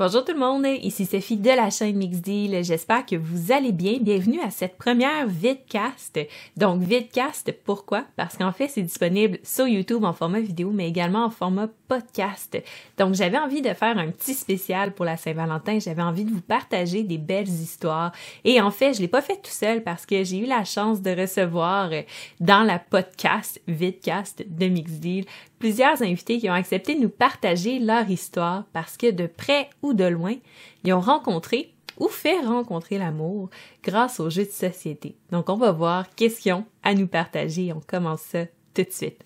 Bonjour tout le monde, ici Sophie de la chaîne Mixdeal. J'espère que vous allez bien. Bienvenue à cette première vidcast. Donc vidcast, pourquoi? Parce qu'en fait, c'est disponible sur YouTube en format vidéo, mais également en format podcast. Donc j'avais envie de faire un petit spécial pour la Saint-Valentin. J'avais envie de vous partager des belles histoires. Et en fait, je l'ai pas fait tout seul parce que j'ai eu la chance de recevoir dans la podcast vidcast de Mixdeal plusieurs invités qui ont accepté de nous partager leur histoire parce que de près ou de loin, ils ont rencontré ou fait rencontrer l'amour grâce aux jeux de société. Donc, on va voir qu'est-ce qu'ils ont à nous partager. On commence ça tout de suite.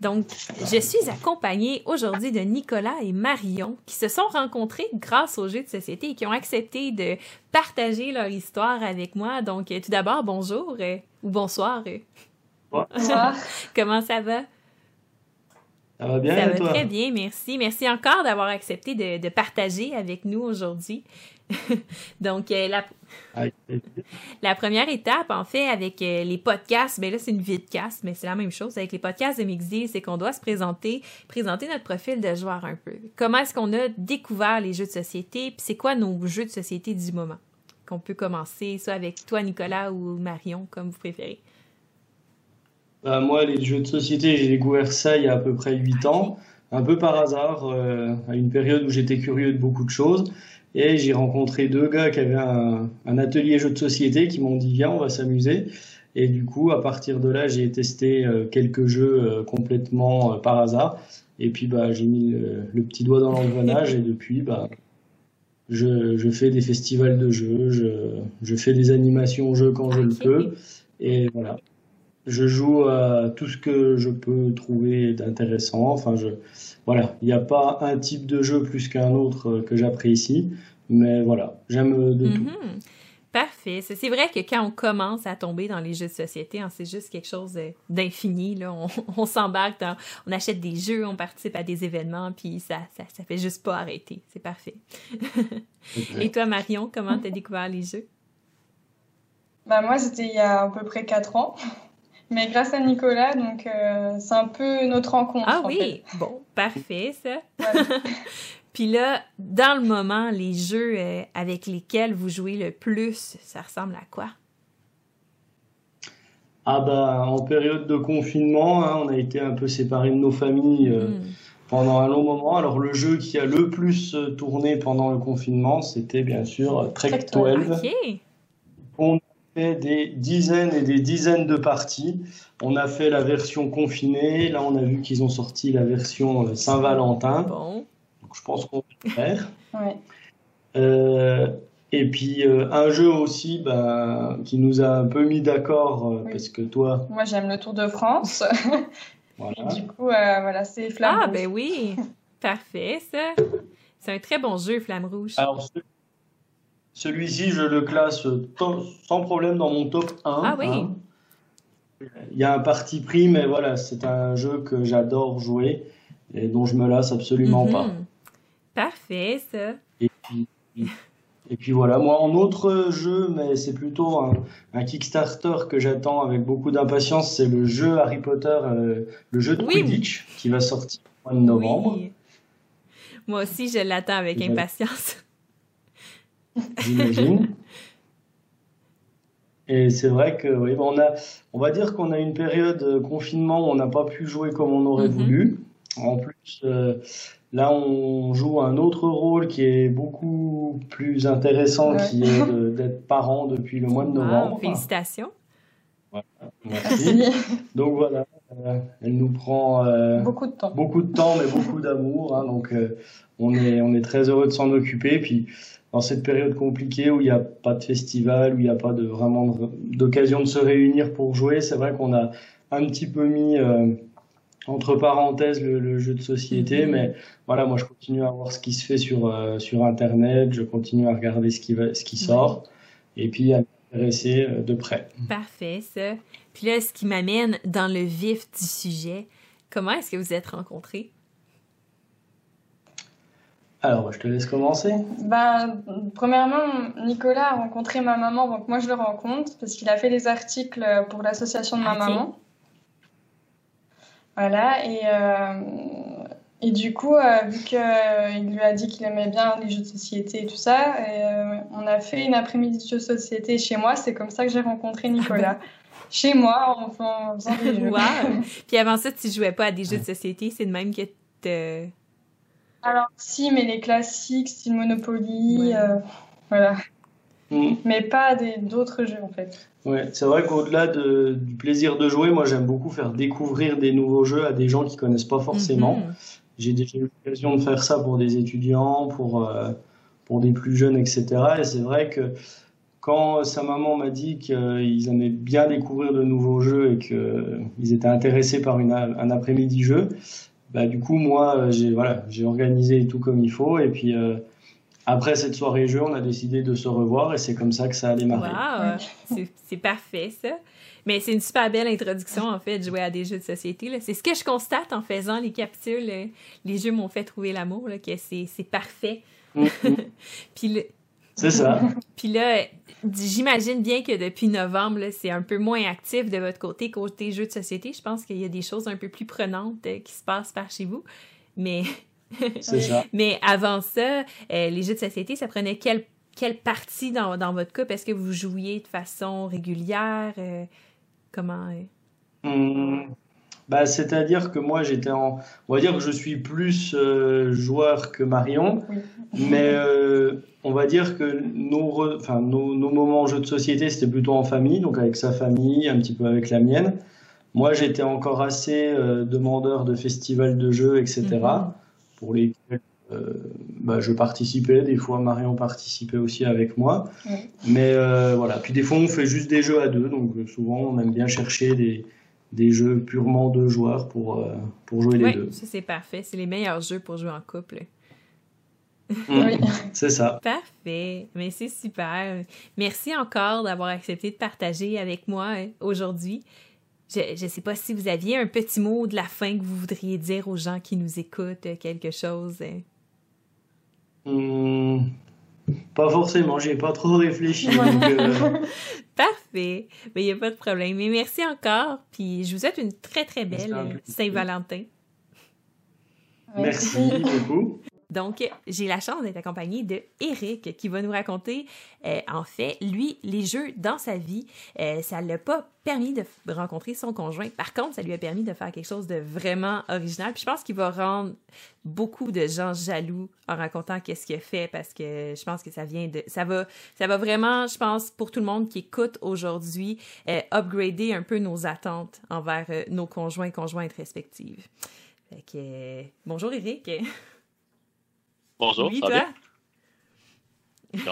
Donc, je suis accompagnée aujourd'hui de Nicolas et Marion qui se sont rencontrés grâce aux jeux de société et qui ont accepté de partager leur histoire avec moi. Donc, tout d'abord, bonjour euh, ou bonsoir. Bonsoir. Comment ça va? Ça va bien, Ça va toi? très bien, merci. Merci encore d'avoir accepté de, de partager avec nous aujourd'hui. Donc, euh, la, première étape, en fait, avec euh, les podcasts, ben là, c'est une vidcast, mais c'est la même chose. Avec les podcasts de Mixdeal, c'est qu'on doit se présenter, présenter notre profil de joueur un peu. Comment est-ce qu'on a découvert les jeux de société, puis c'est quoi nos jeux de société du moment? Qu'on peut commencer, soit avec toi, Nicolas, ou Marion, comme vous préférez. Bah, moi, les jeux de société, j'ai découvert ça il y a à peu près 8 ans, un peu par hasard, euh, à une période où j'étais curieux de beaucoup de choses. Et j'ai rencontré deux gars qui avaient un, un atelier jeux de société qui m'ont dit, viens, on va s'amuser. Et du coup, à partir de là, j'ai testé euh, quelques jeux euh, complètement euh, par hasard. Et puis, bah, j'ai mis le, le petit doigt dans l'engrenage et depuis, bah, je, je fais des festivals de jeux, je, je fais des animations jeux quand je le peux. Et voilà. Je joue à tout ce que je peux trouver d'intéressant. Enfin, je, voilà. Il n'y a pas un type de jeu plus qu'un autre euh, que j'apprécie. Mais voilà. J'aime de tout. Mhm. Parfait. C'est vrai que quand on commence à tomber dans les jeux de société, hein, c'est juste quelque chose d'infini. Là, on, on s'embarque dans, on achète des jeux, on participe à des événements, puis ça, ça, ça fait juste pas arrêter. C'est parfait. Et toi, Marion, comment t'as découvert les jeux? Bah moi, c'était il y a à peu près 4 ans. Mais grâce à Nicolas, donc euh, c'est un peu notre rencontre. Ah en oui, bon, parfait ça. Puis là, dans le moment, les jeux euh, avec lesquels vous jouez le plus, ça ressemble à quoi? Ah bah, en période de confinement, hein, on a été un peu séparés de nos familles euh, Hmm. pendant un long moment. Alors le jeu qui a le plus tourné pendant le confinement, c'était bien sûr Trek Trek 12. Ok. On a fait des dizaines et des dizaines de parties. On a fait la version confinée. Là, on a vu qu'ils ont sorti la version euh, Saint-Valentin. Bon. Donc, je pense qu'on va le faire. Ouais. Euh, et puis euh, un jeu aussi bah, qui nous a un peu mis d'accord euh, Oui. parce que toi, Moi, j'aime le Tour de France. voilà. Et du coup, euh, voilà, c'est Flamme Ah, Rouge. ben oui. Parfait, ça. C'est un très bon jeu, Flamme Rouge. Alors ce- celui-ci, je le classe sans problème dans mon top 1. Ah oui. hein. Il y a un parti pris, mais voilà, c'est un jeu que j'adore jouer et dont je me lasse absolument pas. Mhm. Parfait, ça. Et puis, et puis voilà, moi en autre jeu, mais c'est plutôt un, un Kickstarter que j'attends avec beaucoup d'impatience, c'est le jeu Harry Potter, euh, le jeu de Oui. Quidditch qui va sortir au mois de novembre, Oui. Moi aussi, je l'attends avec impatience. J'imagine. Et c'est vrai que oui, bon, on a, on va dire qu'on a une période de confinement où on n'a pas pu jouer comme on aurait Mhm. voulu. En plus, euh, là, on joue un autre rôle qui est beaucoup plus intéressant, Ouais. qui est d'être parent depuis le mois de Wow, novembre. félicitations. Merci. Merci. Donc voilà, euh, elle nous prend euh, Beaucoup de temps. beaucoup de temps, mais beaucoup d'amour. hein. donc euh, on est, on est très heureux de s'en occuper. Puis dans cette période compliquée où il n'y a pas de festival, où il n'y a pas de, vraiment d'occasion de se réunir pour jouer, c'est vrai qu'on a un petit peu mis euh, entre parenthèses le, le jeu de société. Mhm. Mais voilà, moi je continue à voir ce qui se fait sur, euh, sur Internet, je continue à regarder ce qui, va, ce qui sort. Et puis à m'intéresser euh, de près. Parfait, ça. Puis là, ce qui m'amène dans le vif du sujet, comment est-ce que vous êtes rencontrés? Alors, je te laisse commencer. Ben, premièrement, Nicolas a rencontré ma maman, donc moi je le rencontre parce qu'il a fait des articles pour l'association de ma Ok. maman. Voilà, et euh, Et du coup, vu qu'il lui a dit qu'il aimait bien les jeux de société et tout ça, on a fait une après-midi de jeux de société chez moi. C'est comme ça que j'ai rencontré Nicolas. chez moi, en faisant des jeux. Puis avant ça, tu jouais pas à des jeux de société. C'est de même que tu alors, si, mais les classiques, style Monopoly, euh, voilà. Mm. Mais pas d'autres jeux, en fait. Ouais, c'est vrai qu'au-delà de, du plaisir de jouer, moi, j'aime beaucoup faire découvrir des nouveaux jeux à des gens qui connaissent pas forcément. Mm-hmm. J'ai déjà eu l'occasion de faire ça pour des étudiants, pour, euh, pour des plus jeunes, etc. Et c'est vrai que quand sa maman m'a dit qu'ils aimaient bien découvrir de nouveaux jeux et qu'ils étaient intéressés par une, un après-midi jeu, bah, du coup, moi, euh, j'ai voilà, j'ai organisé tout comme il faut. Et puis, euh, après cette soirée jeu, on a décidé de se revoir et c'est comme ça que ça a démarré. Wow, c'est parfait, ça. Mais c'est une super belle introduction, en fait, de jouer à des jeux de société. C'est ce que je constate en faisant les capsules. Euh, les jeux m'ont fait trouver l'amour, que c'est parfait. Mm-hmm. Puis le, c'est ça. Puis là, j'imagine bien que depuis novembre, c'est un peu moins actif de votre côté côté jeux de société. Je pense qu'il y a des choses un peu plus prenantes euh, qui se passent par chez vous. Mais. ça. Mais avant ça, euh, les jeux de société, ça prenait quelle, quelle partie dans, dans votre couple? Est-ce que vous jouiez de façon régulière? Euh, comment? Hum, bah, C'est-à-dire que moi, j'étais en. On va dire que je suis plus euh, joueur que Marion, mais euh, on va dire que nos, enfin, nos, nos, moments en jeu de société, c'était plutôt en famille, donc avec sa famille, un petit peu avec la mienne. Moi, j'étais encore assez euh, demandeur de festivals de jeux, etc., mhm. pour lesquels bah, je participais. Des fois, Marion participait aussi avec moi. Mais voilà. Puis des fois, on fait juste des jeux à deux, donc souvent, on aime bien chercher des des jeux purement de joueurs pour, euh, pour jouer les oui, deux. Ça, c'est parfait. C'est les meilleurs jeux pour jouer en couple. oui. C'est ça. Parfait. Mais c'est super. Merci encore d'avoir accepté de partager avec moi hein, aujourd'hui. Je ne sais pas si vous aviez un petit mot de la fin que vous voudriez dire aux gens qui nous écoutent, quelque chose. Hum, pas forcément, j'ai pas trop réfléchi. Euh, Parfait. Mais il n'y a pas de problème. Mais merci encore. Puis je vous souhaite une très, très belle Saint-Valentin. Merci beaucoup. Donc, j'ai la chance d'être accompagnée de Eric qui va nous raconter, euh, en fait, lui, les jeux dans sa vie. Euh, ça ne l'a pas permis de rencontrer son conjoint. Par contre, ça lui a permis de faire quelque chose de vraiment original. Puis je pense qu'il va rendre beaucoup de gens jaloux en racontant qu'est-ce qu'il a fait parce que je pense que ça vient de... Ça va, ça va vraiment, je pense, pour tout le monde qui écoute aujourd'hui, euh, upgrader un peu nos attentes envers nos conjoints et conjointes respectives. Fait que, bonjour Eric. Bonjour, oui, toi?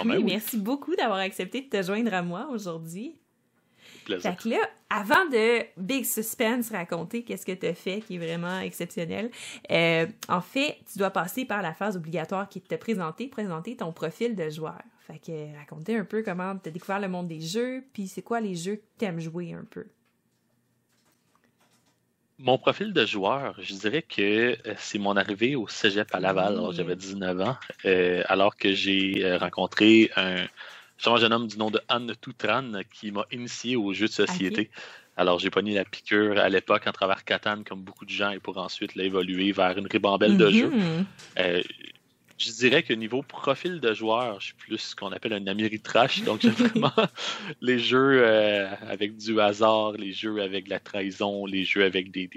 oui, merci beaucoup d'avoir accepté de te joindre à moi aujourd'hui. Plaisir. Fait que là, avant de Big Suspense raconter qu'est-ce que tu as fait qui est vraiment exceptionnel, euh, en fait, tu dois passer par la phase obligatoire qui est de te présenter, présenter ton profil de joueur. Fait que raconter un peu comment tu as découvert le monde des jeux, puis c'est quoi les jeux que tu aimes jouer un peu? Mon profil de joueur, je dirais que euh, c'est mon arrivée au cégep à Laval. Alors, j'avais 19 ans, euh, alors que j'ai euh, rencontré un, jeune homme du nom de Anne Toutran qui m'a initié aux jeux de société. Alors, j'ai pogné la piqûre à l'époque en travers Catane, comme beaucoup de gens, et pour ensuite l'évoluer vers une ribambelle de jeux. Mm-hmm. Je dirais que niveau profil de joueur, je suis plus ce qu'on appelle un améritrash. Donc, j'aime vraiment les jeux euh, avec du hasard, les jeux avec la trahison, les jeux avec des,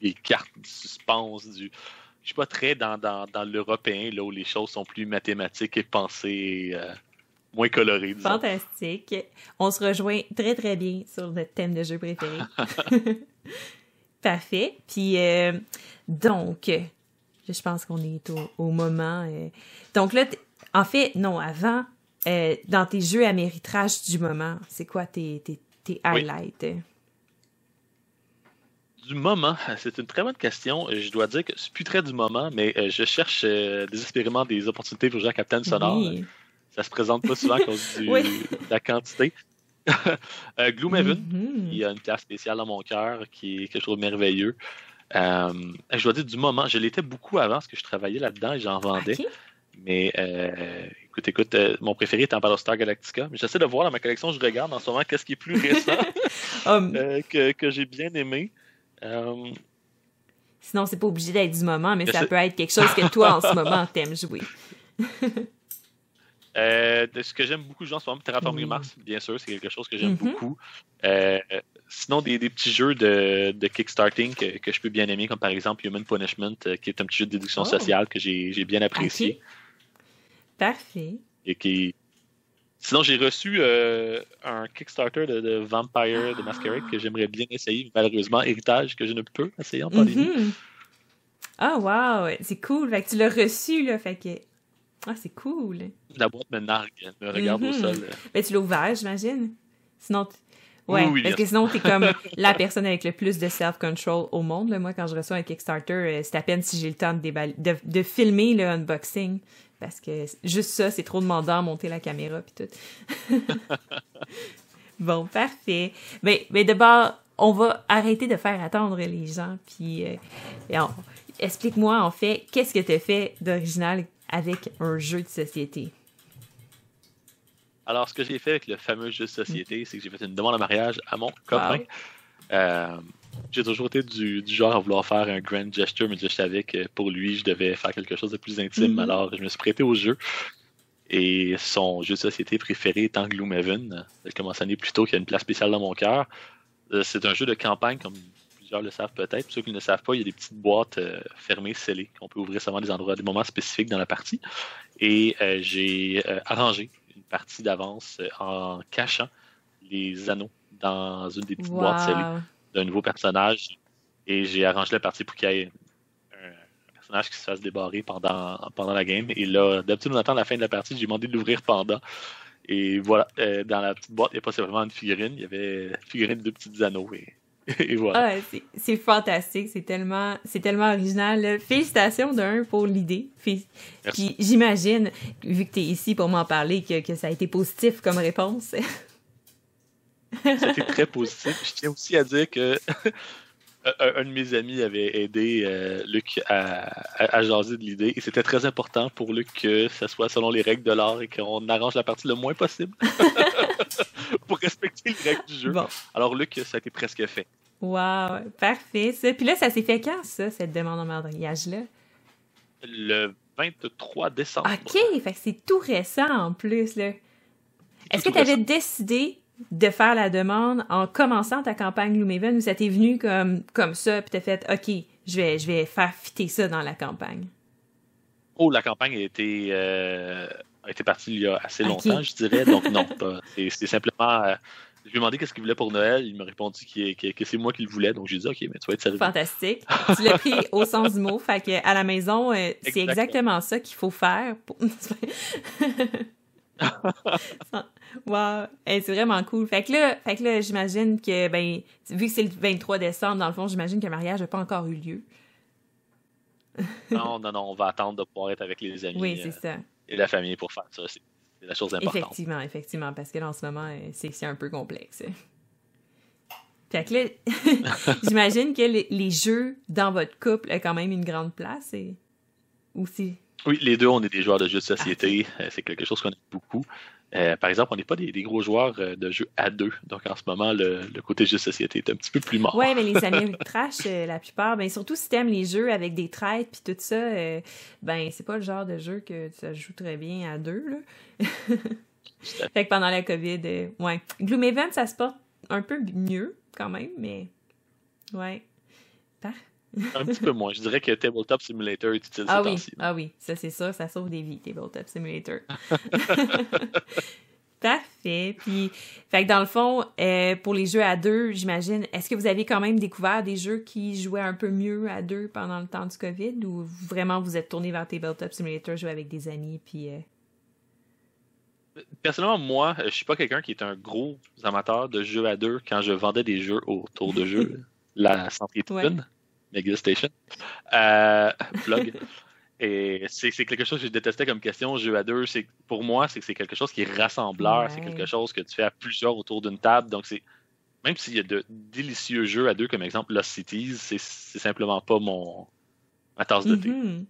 des, cartes de suspense. Du... Je suis pas très dans, dans, dans l'européen, là où les choses sont plus mathématiques et pensées. Euh, moins colorées. Fantastique. On se rejoint très, très bien sur notre thème de jeu préféré. Parfait. Puis, euh, donc, je pense qu'on est au, moment. Euh. Donc là, en fait, non, avant, euh, dans tes jeux à méritrage du moment, c'est quoi tes, tes, highlights? Du moment, c'est une très bonne question. Je dois dire que c'est plus très du moment, mais euh, je cherche désespérément des opportunités pour jouer à Captain Sonore. Ça se présente pas souvent à cause de la quantité. Gloomhaven, mm-hmm. il y a une place spéciale dans mon cœur qui est quelque chose de merveilleux. Euh, je dois dire du moment, je l'étais beaucoup avant parce que je travaillais là-dedans et j'en vendais. Mais euh, écoute, écoute, euh, mon préféré est en Battlestar Galactica. Mais j'essaie de voir dans ma collection, je regarde en ce moment qu'est-ce qui est plus récent um, que, que j'ai bien aimé. Sinon, c'est pas obligé d'être du moment, mais ça peut être quelque chose que toi, en ce moment, t'aimes jouer. Ce que j'aime beaucoup jouer en ce moment, Terraforming Oui. Mars, bien sûr, c'est quelque chose que j'aime Mhm. beaucoup. Sinon, des, des petits jeux de, de kickstarting que, que je peux bien aimer, comme par exemple Human Punishment, euh, qui est un petit jeu de déduction Oh. sociale que j'ai j'ai bien apprécié. Parfait. Et qui... Sinon, j'ai reçu euh, un Kickstarter de, de Vampire de Masquerade que j'aimerais bien essayer. Malheureusement, héritage que je ne peux essayer en pandémie. Mhm. Ah, wow, c'est cool. Fait que tu l'as reçu, là. Fait que. Ah, c'est cool. La boîte me nargue, elle me regarde Mhm. au sol. Ben, tu l'as ouvert, j'imagine. Sinon, t- ouais, Oui, parce que sinon, t'es comme la personne avec le plus de self-control au monde. là. Moi, quand je reçois un Kickstarter, euh, c'est à peine si j'ai le temps de, déballer- de, de filmer le unboxing. Parce que juste ça, c'est trop demandant, monter la caméra puis tout. bon, parfait. Mais, mais d'abord, on va arrêter de faire attendre les gens. Puis, euh, explique-moi, en fait, qu'est-ce que tu fait d'original avec un jeu de société? Alors, ce que j'ai fait avec le fameux jeu de société, c'est que j'ai fait une demande en mariage à mon copain. Euh, j'ai toujours été du, du genre à vouloir faire un grand gesture, mais je savais que pour lui, je devais faire quelque chose de plus intime. Mhm. Alors, je me suis prêté au jeu. Et son jeu de société préféré étant Gloomhaven, tel que mentionné plus tôt, qui a une place spéciale dans mon cœur. Euh, C'est un jeu de campagne, comme plusieurs le savent peut-être. Pour ceux qui ne le savent pas, il y a des petites boîtes euh, fermées, scellées, qu'on peut ouvrir seulement à des endroits, à des moments spécifiques dans la partie. Et euh, j'ai euh, arrangé partie d'avance euh, en cachant les anneaux dans une des petites boîtes scellées Wow. d'un nouveau personnage. Et j'ai arrangé la partie pour qu'il y ait un, un personnage qui se fasse débarrer pendant, pendant la game. Et là, d'habitude, on attend la fin de la partie. J'ai demandé de l'ouvrir pendant. Et voilà, euh, dans la petite boîte, il n'y a pas simplement une figurine, il y avait une figurine de deux petits anneaux. Et, et voilà. Ah, c'est- fantastique, c'est tellement, c'est tellement original. là. Félicitations d'un pour l'idée. Puis j'imagine, vu que tu es ici pour m'en parler, que, que ça a été positif comme réponse. C'était très positif. Je tiens aussi à dire que un, un de mes amis avait aidé euh, Luc à, à, à jaser de l'idée et c'était très important pour Luc que ça soit selon les règles de l'art et qu'on arrange la partie le moins possible pour respecter les règles du jeu. Bon, Alors Luc, ça a été presque fait. wow, parfait ça. Puis là, ça s'est fait quand ça, cette demande en mariage-là? Le 23 décembre. OK, fait que c'est tout récent en plus. Est-ce que tu avais récent. décidé de faire la demande en commençant ta campagne Gloomhaven ou ça t'est venu comme, comme ça, puis t'as fait OK, je vais, je vais faire fitter ça dans la campagne? Oh, la campagne a été, euh, a été partie il y a assez longtemps, je dirais. Donc non, pas. C'est simplement... euh, je lui ai demandé qu'est-ce qu'il voulait pour Noël. Il m'a répondu que, que c'est moi qui le voulais. Donc j'ai dit, OK, mais tu vas être servi. Fantastique. Tu l'as pris au sens du mot. Fait que à la maison, euh, c'est Exactement. exactement ça qu'il faut faire. Pour... wow. Eh, c'est vraiment cool. Fait que là, fait que là j'imagine que, ben, vu que c'est le 23 décembre, dans le fond, j'imagine que le mariage n'a pas encore eu lieu. Non, non, non, on va attendre de pouvoir être avec les amis Oui, euh, c'est ça. et la famille pour faire ça. C'est la chose importante. Effectivement, effectivement. Parce que là, en ce moment, euh, c'est c'est un peu complexe. Fait que là, j'imagine que les, les jeux dans votre couple ont quand même une grande place. Et... C'est. Oui, les deux, on est des joueurs de jeux de société. Euh, C'est quelque chose qu'on aime beaucoup. Euh, par exemple, on n'est pas des, des gros joueurs euh, de jeux à deux. Donc en ce moment, le, le côté jeu de société est un petit peu plus mort. Ouais, mais les Amériques trash, euh, la plupart, ben surtout si t'aimes les jeux avec des traites puis tout ça, euh, ben c'est pas le genre de jeu que ça joue très bien à deux, là. fait que pendant la COVID, euh, ouais. Gloomhaven, ça se porte un peu mieux, quand même, mais... Ouais. Par- Un petit peu moins. Je dirais que Tabletop Simulator est utile Ah ces oui, ah oui, ça c'est sûr, ça sauve des vies, Tabletop Simulator. Parfait. Puis, fait que dans le fond, euh, pour les jeux à deux, j'imagine, est-ce que vous avez quand même découvert des jeux qui jouaient un peu mieux à deux pendant le temps du COVID ou vraiment vous êtes tourné vers Tabletop Simulator, jouer avec des amis, puis... euh, Personnellement, moi, euh, je suis pas quelqu'un qui est un gros amateur de jeux à deux quand je vendais des jeux autour de jeux. la Century Ouais. Mega Station. Euh. Et c'est quelque chose que je détestais comme question, jeu à deux. C'est Pour moi, c'est que c'est quelque chose qui est rassembleur. C'est quelque chose que tu fais à plusieurs autour d'une table. Donc, c'est même s'il y a de délicieux jeux à deux, comme exemple Lost Cities, c'est simplement pas mon ma tasse de thé. mhm.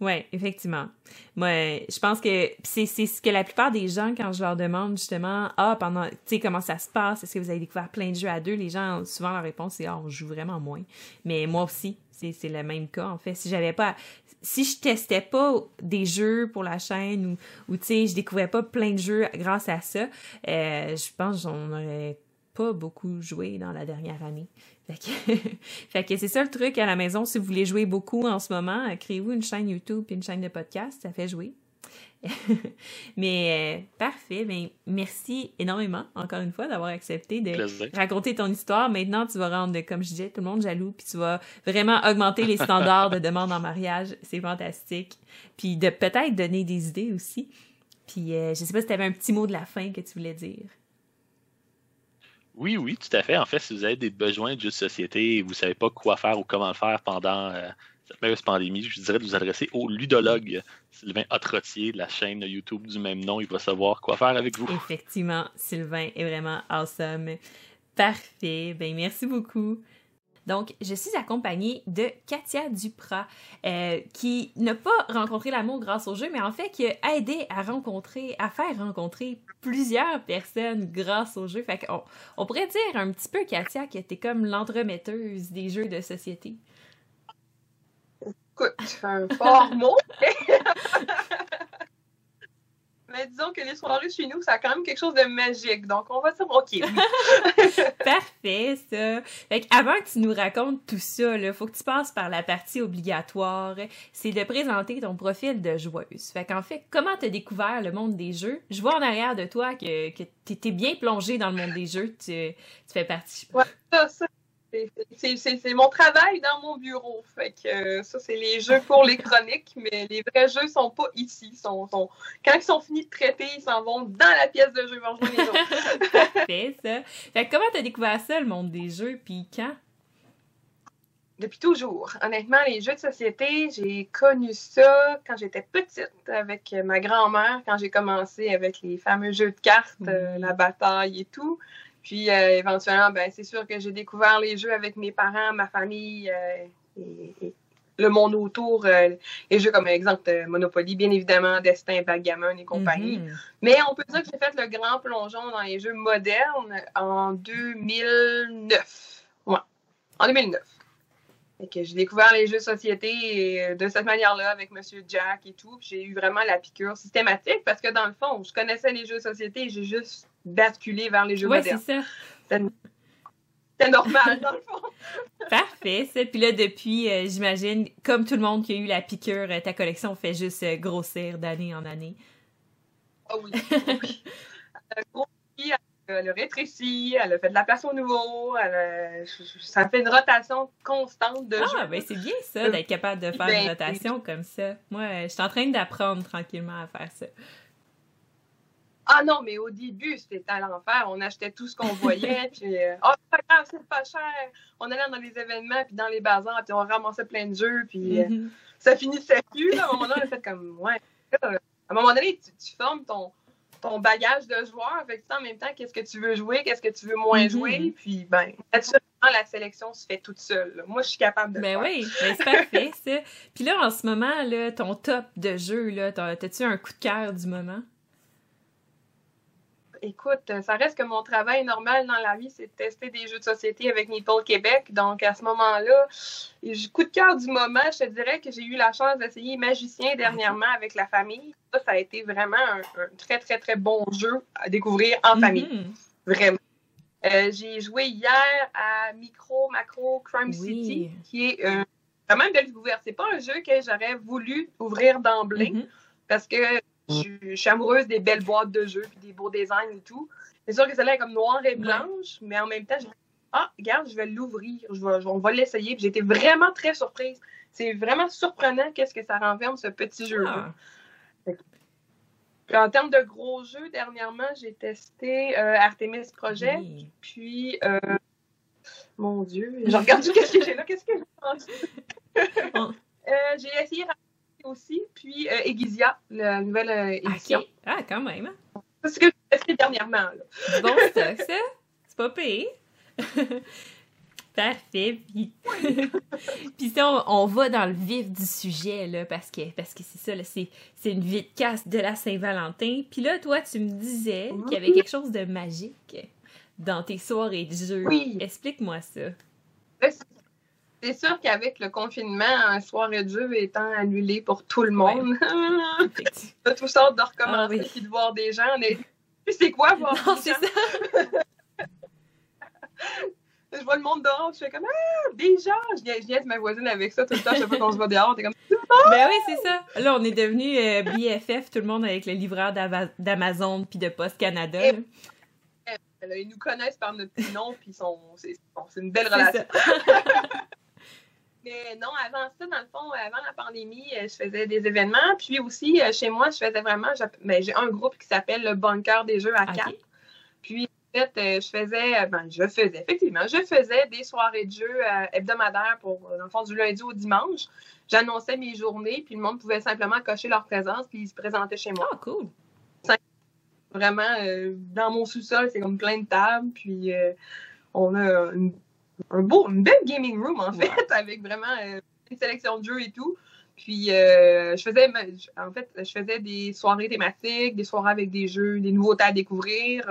Oui, effectivement. Moi, je pense que c'est ce que la plupart des gens, quand je leur demande justement, ah, pendant, tu sais, comment ça se passe, est-ce que vous avez découvert plein de jeux à deux, les gens, souvent, leur réponse, c'est, ah, on joue vraiment moins. Mais moi aussi, c'est le même cas, en fait. Si j'avais pas, si je testais pas des jeux pour la chaîne ou, ou tu sais, je découvrais pas plein de jeux grâce à ça, euh, je pense qu'on aurait pas beaucoup joué dans la dernière année. Fait que, c'est ça le truc à la maison. Si vous voulez jouer beaucoup en ce moment, créez-vous une chaîne YouTube et une chaîne de podcast. Ça fait jouer. Mais euh, parfait. Ben, merci énormément, encore une fois, d'avoir accepté de raconter ton histoire. Maintenant, tu vas rendre, comme je disais, tout le monde jaloux, puis tu vas vraiment augmenter les standards de demande en mariage. C'est fantastique. Puis de peut-être donner des idées aussi. Puis euh, je sais pas si tu avais un petit mot de la fin que tu voulais dire. Oui, oui, tout à fait. En fait, si vous avez des besoins de société et vous ne savez pas quoi faire ou comment faire pendant euh, cette même pandémie, je vous dirais de vous adresser au ludologue Sylvain Otrotier de la chaîne YouTube du même nom. Il va savoir quoi faire avec vous. Effectivement, Sylvain est vraiment awesome. Parfait. Ben, merci beaucoup. Donc, je suis accompagnée de Katia Duprat, euh, qui n'a pas rencontré l'amour grâce au jeu, mais en fait qui a aidé à rencontrer, à faire rencontrer plusieurs personnes grâce au jeu. Fait qu'on on pourrait dire un petit peu, Katia, que était comme l'entremetteuse des jeux de société. Écoute, un fort mot. Mais disons que les soirées chez nous, ça a quand même quelque chose de magique. Donc, on va dire OK. Parfait, ça. Fait avant que tu nous racontes tout ça, il faut que tu passes par la partie obligatoire. C'est de présenter ton profil de joueuse. Fait qu'en fait, comment tu as découvert le monde des jeux? Je vois en arrière de toi que, que tu étais bien plongé dans le monde des jeux. Tu, tu fais partie. Ouais, ça, ça c'est mon travail dans mon bureau. Fait que euh, ça, c'est les jeux pour les chroniques, mais les vrais jeux sont pas ici. Sont, sont... Quand ils sont finis de traiter, ils s'en vont dans la pièce de jeu voir les autres. ça. Fait que comment t'as découvert ça, le monde des jeux, puis quand? Depuis toujours. Honnêtement, les jeux de société, j'ai connu ça quand j'étais petite avec ma grand-mère, quand j'ai commencé avec les fameux jeux de cartes, euh, la bataille et tout. Puis euh, éventuellement, ben, c'est sûr que j'ai découvert les jeux avec mes parents, ma famille euh, et, le monde autour. Euh, les jeux comme exemple Monopoly, bien évidemment, Destin, Backgammon et compagnie. Mm-hmm. Mais on peut dire que j'ai fait le grand plongeon dans les jeux modernes en 2009. Ouais, en 2009. Et que j'ai découvert les jeux de société de cette manière-là avec Monsieur Jack et tout. J'ai eu vraiment la piqûre systématique parce que dans le fond, je connaissais les jeux de société et j'ai juste basculer vers les jeux ouais, modernes. c'est ça. C'est normal, dans le fond. Parfait, ça. Puis là, depuis, euh, j'imagine, comme tout le monde qui a eu la piqûre, euh, ta collection fait juste euh, grossir d'année en année. Ah oui, oui. Elle a grossi, elle a rétréci, elle a fait de la place au nouveau. Ça fait une rotation constante de ah, ben c'est bien ça, d'être capable de faire une ben, rotation comme ça. Moi, je suis en train d'apprendre tranquillement à faire ça. Ah non, mais au début, c'était à l'enfer. On achetait tout ce qu'on voyait. puis, euh, oh, c'est pas grave, c'est pas cher. On allait dans les événements, puis dans les bazars, puis on ramassait plein de jeux, puis euh, mm-hmm. ça finissait plus. À un moment donné, on a fait comme, ouais. À un moment donné, tu, formes ton, ton bagage de joueur. Fait que, en même temps, qu'est-ce que tu veux jouer, qu'est-ce que tu veux moins mm-hmm. jouer. Puis, ben, naturellement, la sélection se fait toute seule. Moi, je suis capable de ben oui, ben c'est parfait, ça. Puis là, en ce moment, là, ton top de jeu, là, t'as-tu un coup de cœur du moment? Écoute, ça reste que mon travail normal dans la vie, c'est de tester des jeux de société avec Meeple Québec. Donc, à ce moment-là, coup de cœur du moment, je te dirais que j'ai eu la chance d'essayer Magicien dernièrement avec la famille. Ça, ça a été vraiment un, très, très, très bon jeu à découvrir en famille. Mm-hmm. Vraiment. Euh, j'ai joué hier à Micro Macro Crime City, qui est euh, quand même belle découverte. C'est pas un jeu que j'aurais voulu ouvrir d'emblée mm-hmm. parce que je, suis amoureuse des belles boîtes de jeux puis des beaux designs et tout. C'est sûr que celle-là est comme noire et blanche, mais en même temps, je ah, regarde, je vais l'ouvrir, je on va l'essayer. J'ai été vraiment très surprise. C'est vraiment surprenant qu'est-ce que ça renferme, ce petit jeu-là. Ah. en termes de gros jeux, dernièrement, j'ai testé euh, Artemis Project, puis... Euh, mon Dieu, je regarde qu'est-ce que j'ai là, qu'est-ce que j'ai euh, J'ai essayé aussi, puis euh, Egizia, la nouvelle euh, édition. Ah, quand même. Hein? C'est ce que j'ai fait dernièrement. Là. bon stock, ça. C'est pas payé. Parfait. Puis, puis si on, on, va dans le vif du sujet, là, parce que parce que c'est ça, là, c'est, c'est une vie de casse de la Saint-Valentin. Puis là, toi, tu me disais qu'il y avait quelque chose de magique dans tes soirées de jeu. Oui. Explique-moi ça. C'est sûr qu'avec le confinement, un soirée de jeu étant annulé pour tout le monde, de toutes sortes de recommencer ah, oui. de voir des gens, c'est quoi voir non, des gens? Ça. je vois le monde dehors, je fais comme Ah, déjà! Je viens, je viens de ma voisine avec ça tout le temps, je sais pas qu'on se voit dehors, t'es comme ah! Ben oui, c'est ça. Là, on est devenu euh, BFF, tout le monde avec le livreur d'Amazon puis de Post Canada. Et... Ils nous connaissent par notre petit nom, puis c'est une belle relation. Mais non, avant ça, dans le fond, avant la pandémie, je faisais des événements. Puis aussi, chez moi, je faisais vraiment. Ben, J'ai un groupe qui s'appelle le Bunker des Jeux à okay. quatre. Puis en fait, je faisais, ben, je faisais, effectivement, je faisais des soirées de jeux euh, hebdomadaires pour, dans le fond, du lundi au dimanche. J'annonçais mes journées, puis le monde pouvait simplement cocher leur présence, puis ils se présentaient chez moi. Ah, oh, cool! Vraiment, euh, dans mon sous-sol, c'est comme plein de tables, puis euh, on a une, un beau, une belle gaming room, en fait, avec vraiment euh, une sélection de jeux et tout. Puis, je faisais, en fait, je faisais des soirées thématiques, des soirées avec des jeux, des nouveautés à découvrir.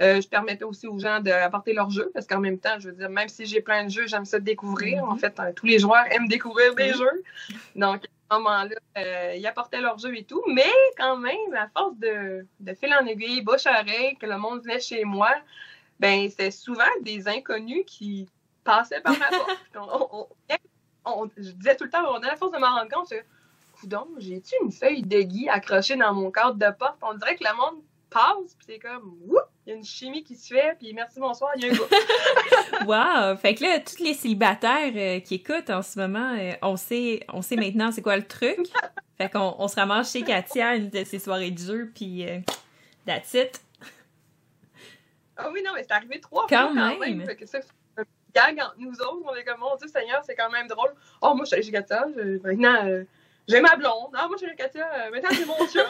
Euh, je permettais aussi aux gens d'apporter leurs jeux parce qu'en même temps, je veux dire, même si j'ai plein de jeux, j'aime ça découvrir. En fait, euh, tous les joueurs aiment découvrir des jeux. Donc, à ce moment-là, euh, ils apportaient leurs jeux et tout. Mais quand même, à force de, de fil en aiguille, bouche à oreille, que le monde venait chez moi, ben c'était souvent des inconnus qui passaient par ma porte. on, on, je disais tout le temps, on a la force de m'en rendre compte, coudon, j'ai-tu une feuille de gui accrochée dans mon cadre de porte? On dirait que le monde passe, puis c'est comme, whoop, il y a une chimie qui se fait, puis merci, bonsoir, il y a un gars. wow! Fait que là, tous les célibataires euh, qui écoutent en ce moment, euh, on, sait, on sait maintenant c'est quoi le truc. fait qu'on on se ramasse chez Katia une de ses soirées de jeu, puis euh, that's it. Ah oui, non, mais c'est arrivé trois quand fois quand même. même. Fait que ça, un gag entre nous autres, on est comme, mon Dieu Seigneur, c'est quand même drôle. Oh, moi, je suis Katia, je, maintenant... Euh, j'ai ma blonde. Ah, moi, j'ai Katia. Euh, maintenant, c'est mon chum.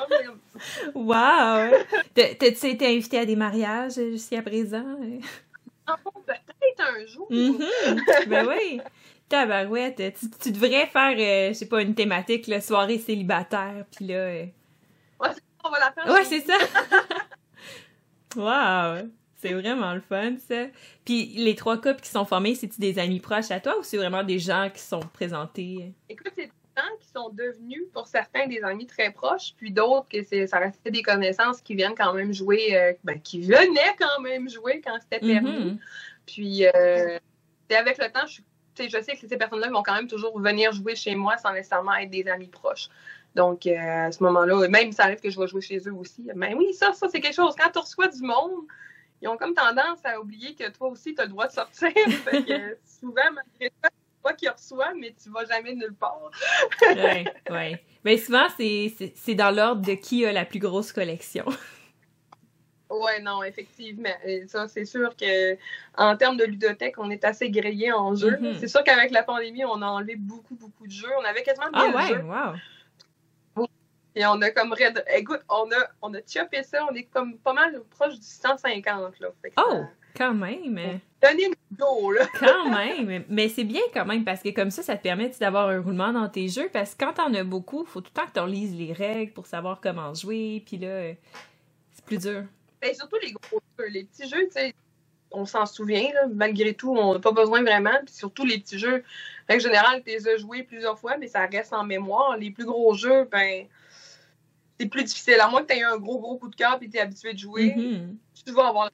wow! T'as-tu été invité à des mariages jusqu'à présent? Ah, peut-être un jour. Mm -hmm. ben oui. Tabarouette, tu, tu devrais faire, euh, je sais pas, une thématique, la soirée célibataire, puis là... Euh... Ouais, on va la faire. Ouais, c'est ça. wow! C'est vraiment le fun, ça. Puis les trois couples qui sont formés, c'est-tu des amis proches à toi ou c'est vraiment des gens qui sont présentés? Écoute, c'est qui sont devenus pour certains des amis très proches, puis d'autres que c'est, ça restait des connaissances qui viennent quand même jouer, euh, ben, qui venaient quand même jouer quand c'était permis. Mm-hmm. Puis euh, avec le temps, je, je sais que ces personnes-là vont quand même toujours venir jouer chez moi sans nécessairement être des amis proches. Donc, euh, à ce moment-là, même ça arrive que je vais jouer chez eux aussi. Mais oui, ça, ça, c'est quelque chose. Quand tu reçois du monde, ils ont comme tendance à oublier que toi aussi, tu as le droit de sortir. fait que souvent, malgré ça, toi qui reçois, mais tu vas jamais nulle part. oui, oui. Mais souvent, c'est dans l'ordre de qui a la plus grosse collection. Oui, non, effectivement. ça, c'est sûr que en termes de ludothèque, on est assez grillé en jeu. Mm -hmm. C'est sûr qu'avec la pandémie, on a enlevé beaucoup, beaucoup de jeux. On avait quasiment ah, ouais, jeux. wow. Et on a comme écoute, on a on a chopé ça, on est comme pas mal proche du 150 là. oh, ça... quand même. Donner une go, là. quand même. Mais c'est bien quand même parce que comme ça, ça te permet d'avoir un roulement dans tes jeux. Parce que quand t'en as beaucoup, faut tout le temps que tu lises les règles pour savoir comment jouer. Puis là, c'est plus dur. Et surtout les gros jeux. Les petits jeux, tu sais, on s'en souvient, là, malgré tout, on n'a pas besoin vraiment. Puis surtout les petits jeux, en général, tu les as joués plusieurs fois, mais ça reste en mémoire. Les plus gros jeux, ben, c'est plus difficile. À moins que tu aies un gros, gros coup de cœur et que tu es habitué de jouer, mm -hmm. tu vas avoir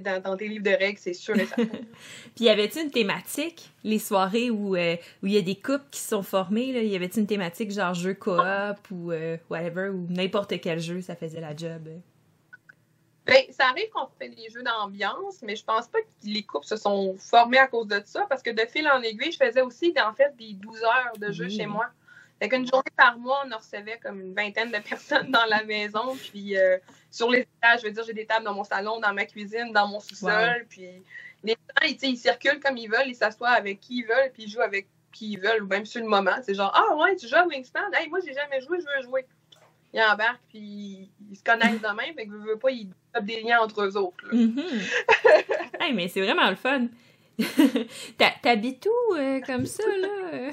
dans, dans, tes livres de règles, c'est sûr et certain. Puis y avait-tu une thématique, les soirées où euh, où il y a des couples qui sont formés, là, y avait-tu une thématique genre jeu coop ou euh, whatever, ou n'importe quel jeu, ça faisait la job? Ben, ça arrive qu'on fait des jeux d'ambiance, mais je pense pas que les couples se sont formés à cause de ça, parce que de fil en aiguille, je faisais aussi en fait des 12 heures de jeu chez moi. Fait qu'une journée par mois, on recevait comme une vingtaine de personnes dans la maison. Puis euh, sur les étages, je veux dire, j'ai des tables dans mon salon, dans ma cuisine, dans mon sous-sol. Wow. Puis les gens, ils, ils circulent comme ils veulent, ils s'assoient avec qui ils veulent, puis ils jouent avec qui ils veulent, ou même sur le moment. C'est genre, ah ouais, tu joues à Wingspan? Hey, moi, j'ai jamais joué, je veux jouer. Ils embarquent, puis ils se connaissent de même, fait que veux, veux pas, ils développent des liens entre eux autres. Mm -hmm. hey, mais c'est vraiment le fun. T'habites où euh, comme ça, là?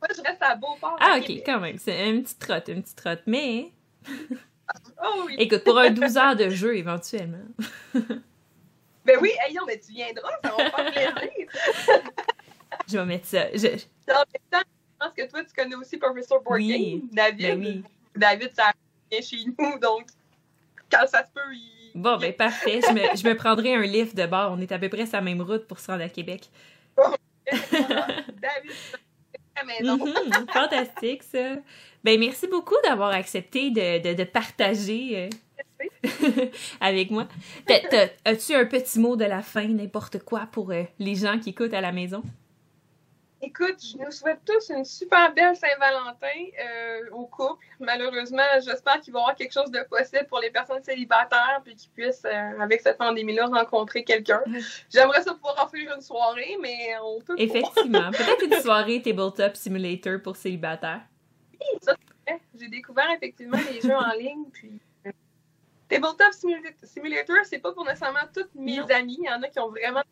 Moi, je reste à Beauport. Ah, ok, Québec. quand même. C'est une petite trotte, une petite trotte. Mais, Oh oui. écoute, pour un 12 heures de jeu, éventuellement. Ben oui, hey, non, mais tu viendras, ça va me faire plaisir. Je vais mettre ça. Je... En même temps, je pense que toi, tu connais aussi Professor Board Oui. Game, David. Ben oui. David, ça vient chez nous, donc quand ça se peut, il. Bon, ben parfait. Je me, je me prendrai un lift de bord. On est à peu près sur la même route pour se rendre à Québec. David, à la maison. Mhm, fantastique, ça. Ben, merci beaucoup d'avoir accepté de, de, de partager euh, avec moi. T'as- t'as- As-tu un petit mot de la fin, n'importe quoi, pour euh, les gens qui écoutent à la maison? Écoute, je nous souhaite tous une super belle Saint-Valentin euh, au couple. Malheureusement, j'espère qu'il va y avoir quelque chose de possible pour les personnes célibataires puis qu'ils puissent, euh, avec cette pandémie-là, rencontrer quelqu'un. J'aimerais ça pouvoir offrir une soirée, mais on peut. Effectivement. Peut-être une soirée Tabletop Simulator pour célibataires. J'ai découvert effectivement les jeux en ligne, puis euh, Tabletop Simula- Simulator, c'est pas pour nécessairement toutes mes amies. Il y en a qui ont vraiment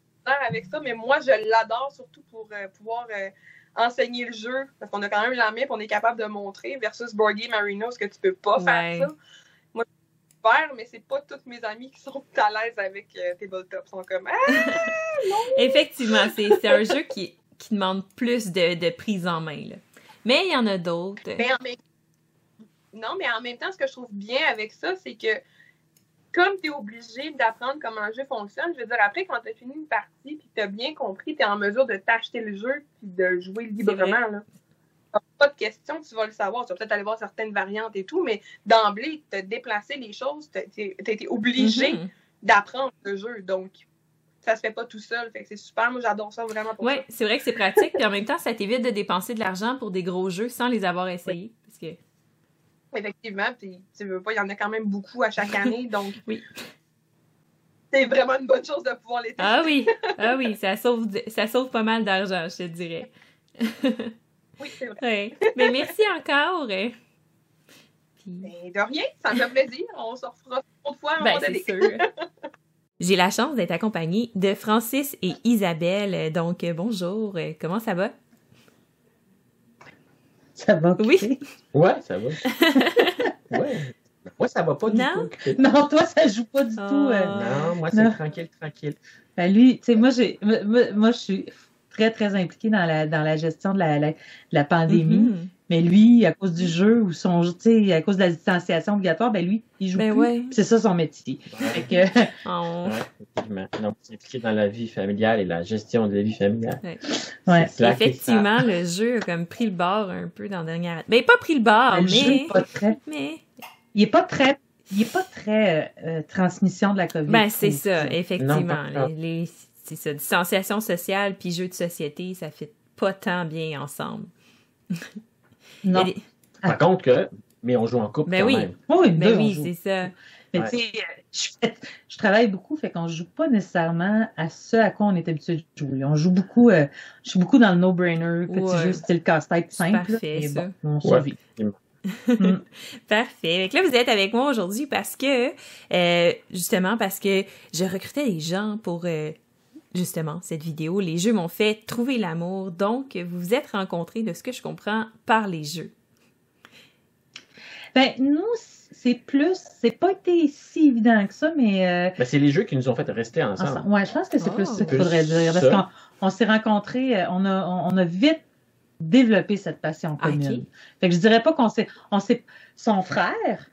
avec ça, mais moi, je l'adore surtout pour euh, pouvoir euh, enseigner le jeu, parce qu'on a quand même la main, on est capable de montrer, versus Board Game Arena, ce que tu peux pas Ouais. faire ça. Moi, je peux faire, mais c'est pas toutes mes amies qui sont à l'aise avec euh, Tabletop. Ils sont comme Ah! Effectivement, c'est un jeu qui, qui demande plus de, de prise en main. Là. Mais il y en a d'autres. Non, mais en même temps, ce que je trouve bien avec ça, c'est que comme tu es obligé d'apprendre comment un jeu fonctionne, je veux dire, après, quand tu as fini une partie puis que tu as bien compris, tu es en mesure de t'acheter le jeu puis de jouer librement. Là. Pas de question, tu vas le savoir. Tu vas peut-être aller voir certaines variantes et tout, mais d'emblée, te déplacer les choses, tu as été obligé Mhm. d'apprendre le jeu. Donc, ça se fait pas tout seul. Fait que c'est super. Moi, j'adore ça vraiment pour Oui, c'est vrai que c'est pratique, puis en même temps, ça t'évite de dépenser de l'argent pour des gros jeux sans les avoir essayés. Parce que Effectivement, puis tu veux pas, il y en a quand même beaucoup à chaque année, donc Oui. c'est vraiment une bonne chose de pouvoir les tester. Ah oui, ah oui, ça sauve, ça sauve pas mal d'argent, je te dirais. Oui, c'est vrai. Ouais. Mais merci encore. hein. Puis- Mais de rien, ça me fait plaisir. On se refera une fois à un Ben, moment c'est donné. sûr. J'ai la chance d'être accompagnée de Francis et Isabelle. Donc, bonjour. Comment ça va? Ça va Oui. Ouais, ça va. ouais. Moi, ça va pas du Non? tout. Non, toi, ça joue pas du Oh. tout. euh. Non, moi, c'est tranquille, tranquille. Ben, lui, tu sais, moi, j'ai, moi, moi- je suis très, très impliquée dans la, dans la gestion de la, la, de la pandémie. Mhm. Mais lui, à cause du jeu ou son, tu sais, à cause de la distanciation obligatoire, ben lui, il joue Ben plus. ouais. C'est ça son métier. Fait que, On- Ouais, effectivement. Donc, c'est impliqué dans la vie familiale et la gestion de la vie familiale. ouais. Effectivement, le jeu a comme pris le bord un peu dans la dernière. Ben, pas pris le bord, Ben, le jeu mais. est pas très, Mais. il est pas très, il est pas très euh, transmission de la COVID. Ben, c'est ça, effectivement. Non, les, les- c'est ça. Distanciation sociale puis jeu de société, ça fait pas tant bien ensemble. Non. Par contre, que, mais on joue en couple Ben quand oui. même. Oui, Ben deux, on oui, c'est ça. Mais Ouais. tu sais, euh, je, travaille beaucoup, fait qu'on joue pas nécessairement à ce à quoi on est habitué de jouer. On joue beaucoup, euh, je suis beaucoup dans le no-brainer, petit Ouais. jeu style casse-tête C'est simple. parfait, et ça. bon, on Ouais. survit. Mm. Parfait. Fait que là, vous êtes avec moi aujourd'hui parce que, euh, justement, parce que je recrutais des gens pour, euh, justement, cette vidéo. Les jeux m'ont fait trouver l'amour. Donc, vous vous êtes rencontrés, de ce que je comprends, par les jeux. Ben, nous, c'est plus, c'est pas été si évident que ça, mais euh, Ben, c'est les jeux qui nous ont fait rester ensemble. ensemble- ouais, je pense que c'est Oh. plus ça qu'il faudrait dire. Parce qu'on on s'est rencontrés, euh, on a, on, on a vite développé cette passion Ah, commune. Fait que je dirais pas qu'on s'est, on s'est, son frère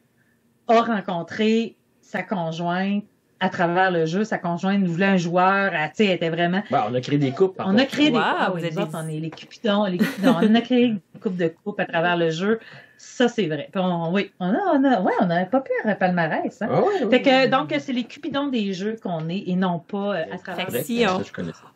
a rencontré sa conjointe à travers le jeu. Sa conjointe voulait un joueur, elle, tu sais, elle était vraiment, Ben, on a créé des couples. par on a créé des Wow, oui, vous autres, des- on est les cupidons, les cupidons. on a créé une coupe de coupe à travers le jeu. Ça, c'est vrai. Puis on, oui, on a, on a, ouais, on a pas pire palmarès, hein. Ah Fait que, donc, c'est les cupidons des jeux qu'on est et non pas euh, à travers Fait que si on-.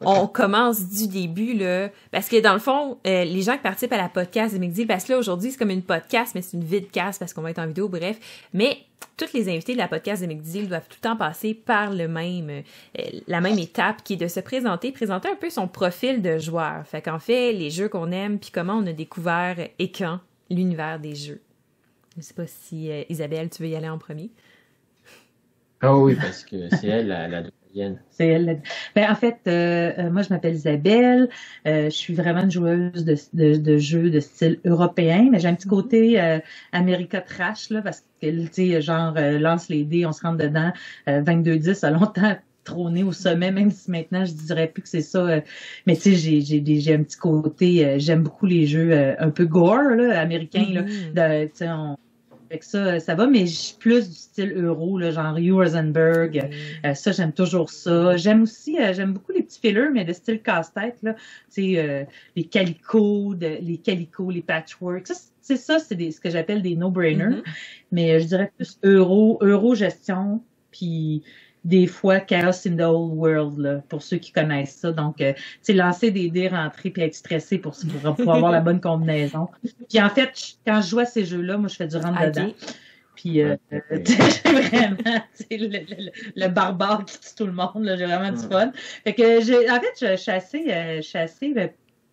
On commence du début, là. Parce que dans le fond, euh, les gens qui participent à la podcast de McDeal, parce que là, aujourd'hui, c'est comme une podcast, mais c'est une vidcast parce qu'on va être en vidéo, bref. Mais tous les invités de la podcast de McDeal doivent tout le temps passer par le même, euh, la même étape qui est de se présenter, présenter un peu son profil de joueur. Fait qu'en fait, les jeux qu'on aime, puis comment on a découvert et quand l'univers des jeux. Je sais pas si, euh, Isabelle, tu veux y aller en premier. Ah oui, parce que c'est elle la, la. C'est elle. Ben, en fait, euh, euh, moi, je m'appelle Isabelle. Euh, je suis vraiment une joueuse de, de, de jeux de style européen, mais j'ai un petit côté euh, America Trash, là, parce que, tu sais, genre, euh, lance les dés, on se rentre dedans. Euh, 22-10 a longtemps trôné au sommet, même si maintenant, je dirais plus que c'est ça. euh, mais tu sais, j'ai, j'ai, des- j'ai un petit côté, euh, j'aime beaucoup les jeux euh, un peu gore, là, américains, là. Mhm. De, tu sais, on- avec ça, ça va, mais je suis plus du style euro, là, genre Hugh Rosenberg. Euh, ça, j'aime toujours ça. J'aime aussi, euh, j'aime beaucoup les petits fillers, mais de style casse-tête, là. Tu sais, euh, les calicots, de- les calicots, les patchwork. Ça, c'est ça, c'est des- ce que j'appelle des no-brainers. Mhm. Mais euh, je dirais plus euro, euro-gestion, puis des fois Chaos in the Old World, là, pour ceux qui connaissent ça. Donc, euh, tu sais, lancer des dés, rentrer, puis être stressé pour, pour, pour avoir la bonne combinaison. Puis en fait, quand je joue à ces jeux-là, moi, je fais du rentre-dedans. Puis euh, vraiment, le, le- le barbare qui tue tout le monde, j'ai vraiment du fun. Fait que j'ai, en fait, je, suis assez, euh, je suis assez euh,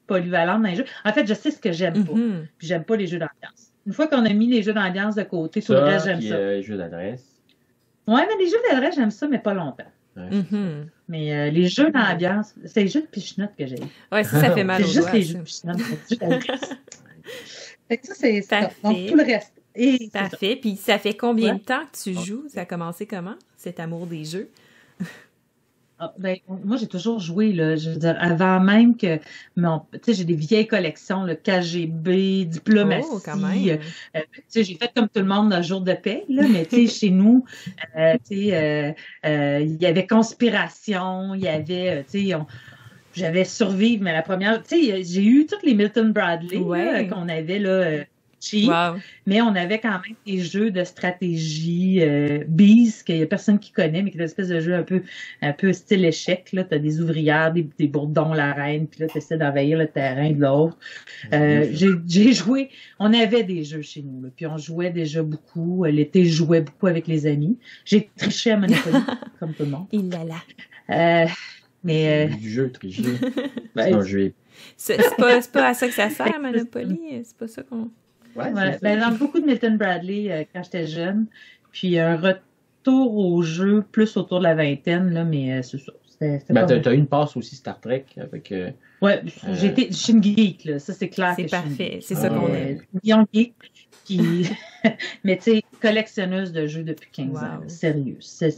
polyvalente dans les jeux. En fait, je sais ce que j'aime pas. Mhm. Puis j'aime pas les jeux d'ambiance. Une fois qu'on a mis les jeux d'ambiance de côté, tout le reste, j'aime ça. euh, les jeux d'adresse. Ouais, mais les jeux d'adresse, j'aime ça, mais pas longtemps. Mhm. Mais euh, les jeux d'ambiance, c'est les jeux de pichenotte que j'ai. Ouais, ça, ça fait mal C'est juste doigts. les jeux de d'adresse. fait que ça, c'est ça. Parfait. Donc, tout le reste. Et ça. Parfait. Puis ça fait combien Ouais. de temps que tu joues? Ça a commencé comment, cet amour des jeux? Ah, ben, moi, j'ai toujours joué, là, je veux dire, avant même que mon, tu sais, j'ai des vieilles collections, le KGB, diplomatie. Oh, quand même. euh, tu sais, j'ai fait comme tout le monde un jour de paix, là, mais tu sais, chez nous, euh, tu sais, euh, euh, il y avait conspiration, il y avait, euh, tu sais, on- j'avais survivre, mais la première, tu sais, j'ai eu toutes les Milton Bradley Ouais. qu'on avait là, euh, cheap, Wow. mais on avait quand même des jeux de stratégie euh, Bees, qu'il y a personne qui connaît, mais qui est une espèce de jeu un peu, un peu style échec. Là, t'as des ouvrières, des, des bourdons, la reine, puis là, t'essaies d'envahir le terrain de l'autre. Euh, j'ai, j'ai joué, on avait des jeux chez nous, là, puis on jouait déjà beaucoup. L'été, je jouais beaucoup avec les amis. J'ai triché à Monopoly, comme tout le monde. Il là là. Euh, mais euh, Du jeu, tricher. ben, C'est un jeu. C'est c'est pas, c'est pas à ça que ça sert, Monopoly. C'est pas ça qu'on. Ouais, c'est Ben, beaucoup de Milton Bradley euh, quand j'étais jeune. Puis un retour au jeu plus autour de la vingtaine, là, mais euh, c'est ça. Ben, t'as, eu une passe aussi Star Trek avec. euh, Ouais, Euh, j'étais, je suis une geek, là. Ça, c'est clair. C'est parfait. C'est ça Ah, qu'on ouais. aime. Young geek. Puis, mais tu sais, collectionneuse de jeux depuis 15 ans. Wow. Sérieux. C'est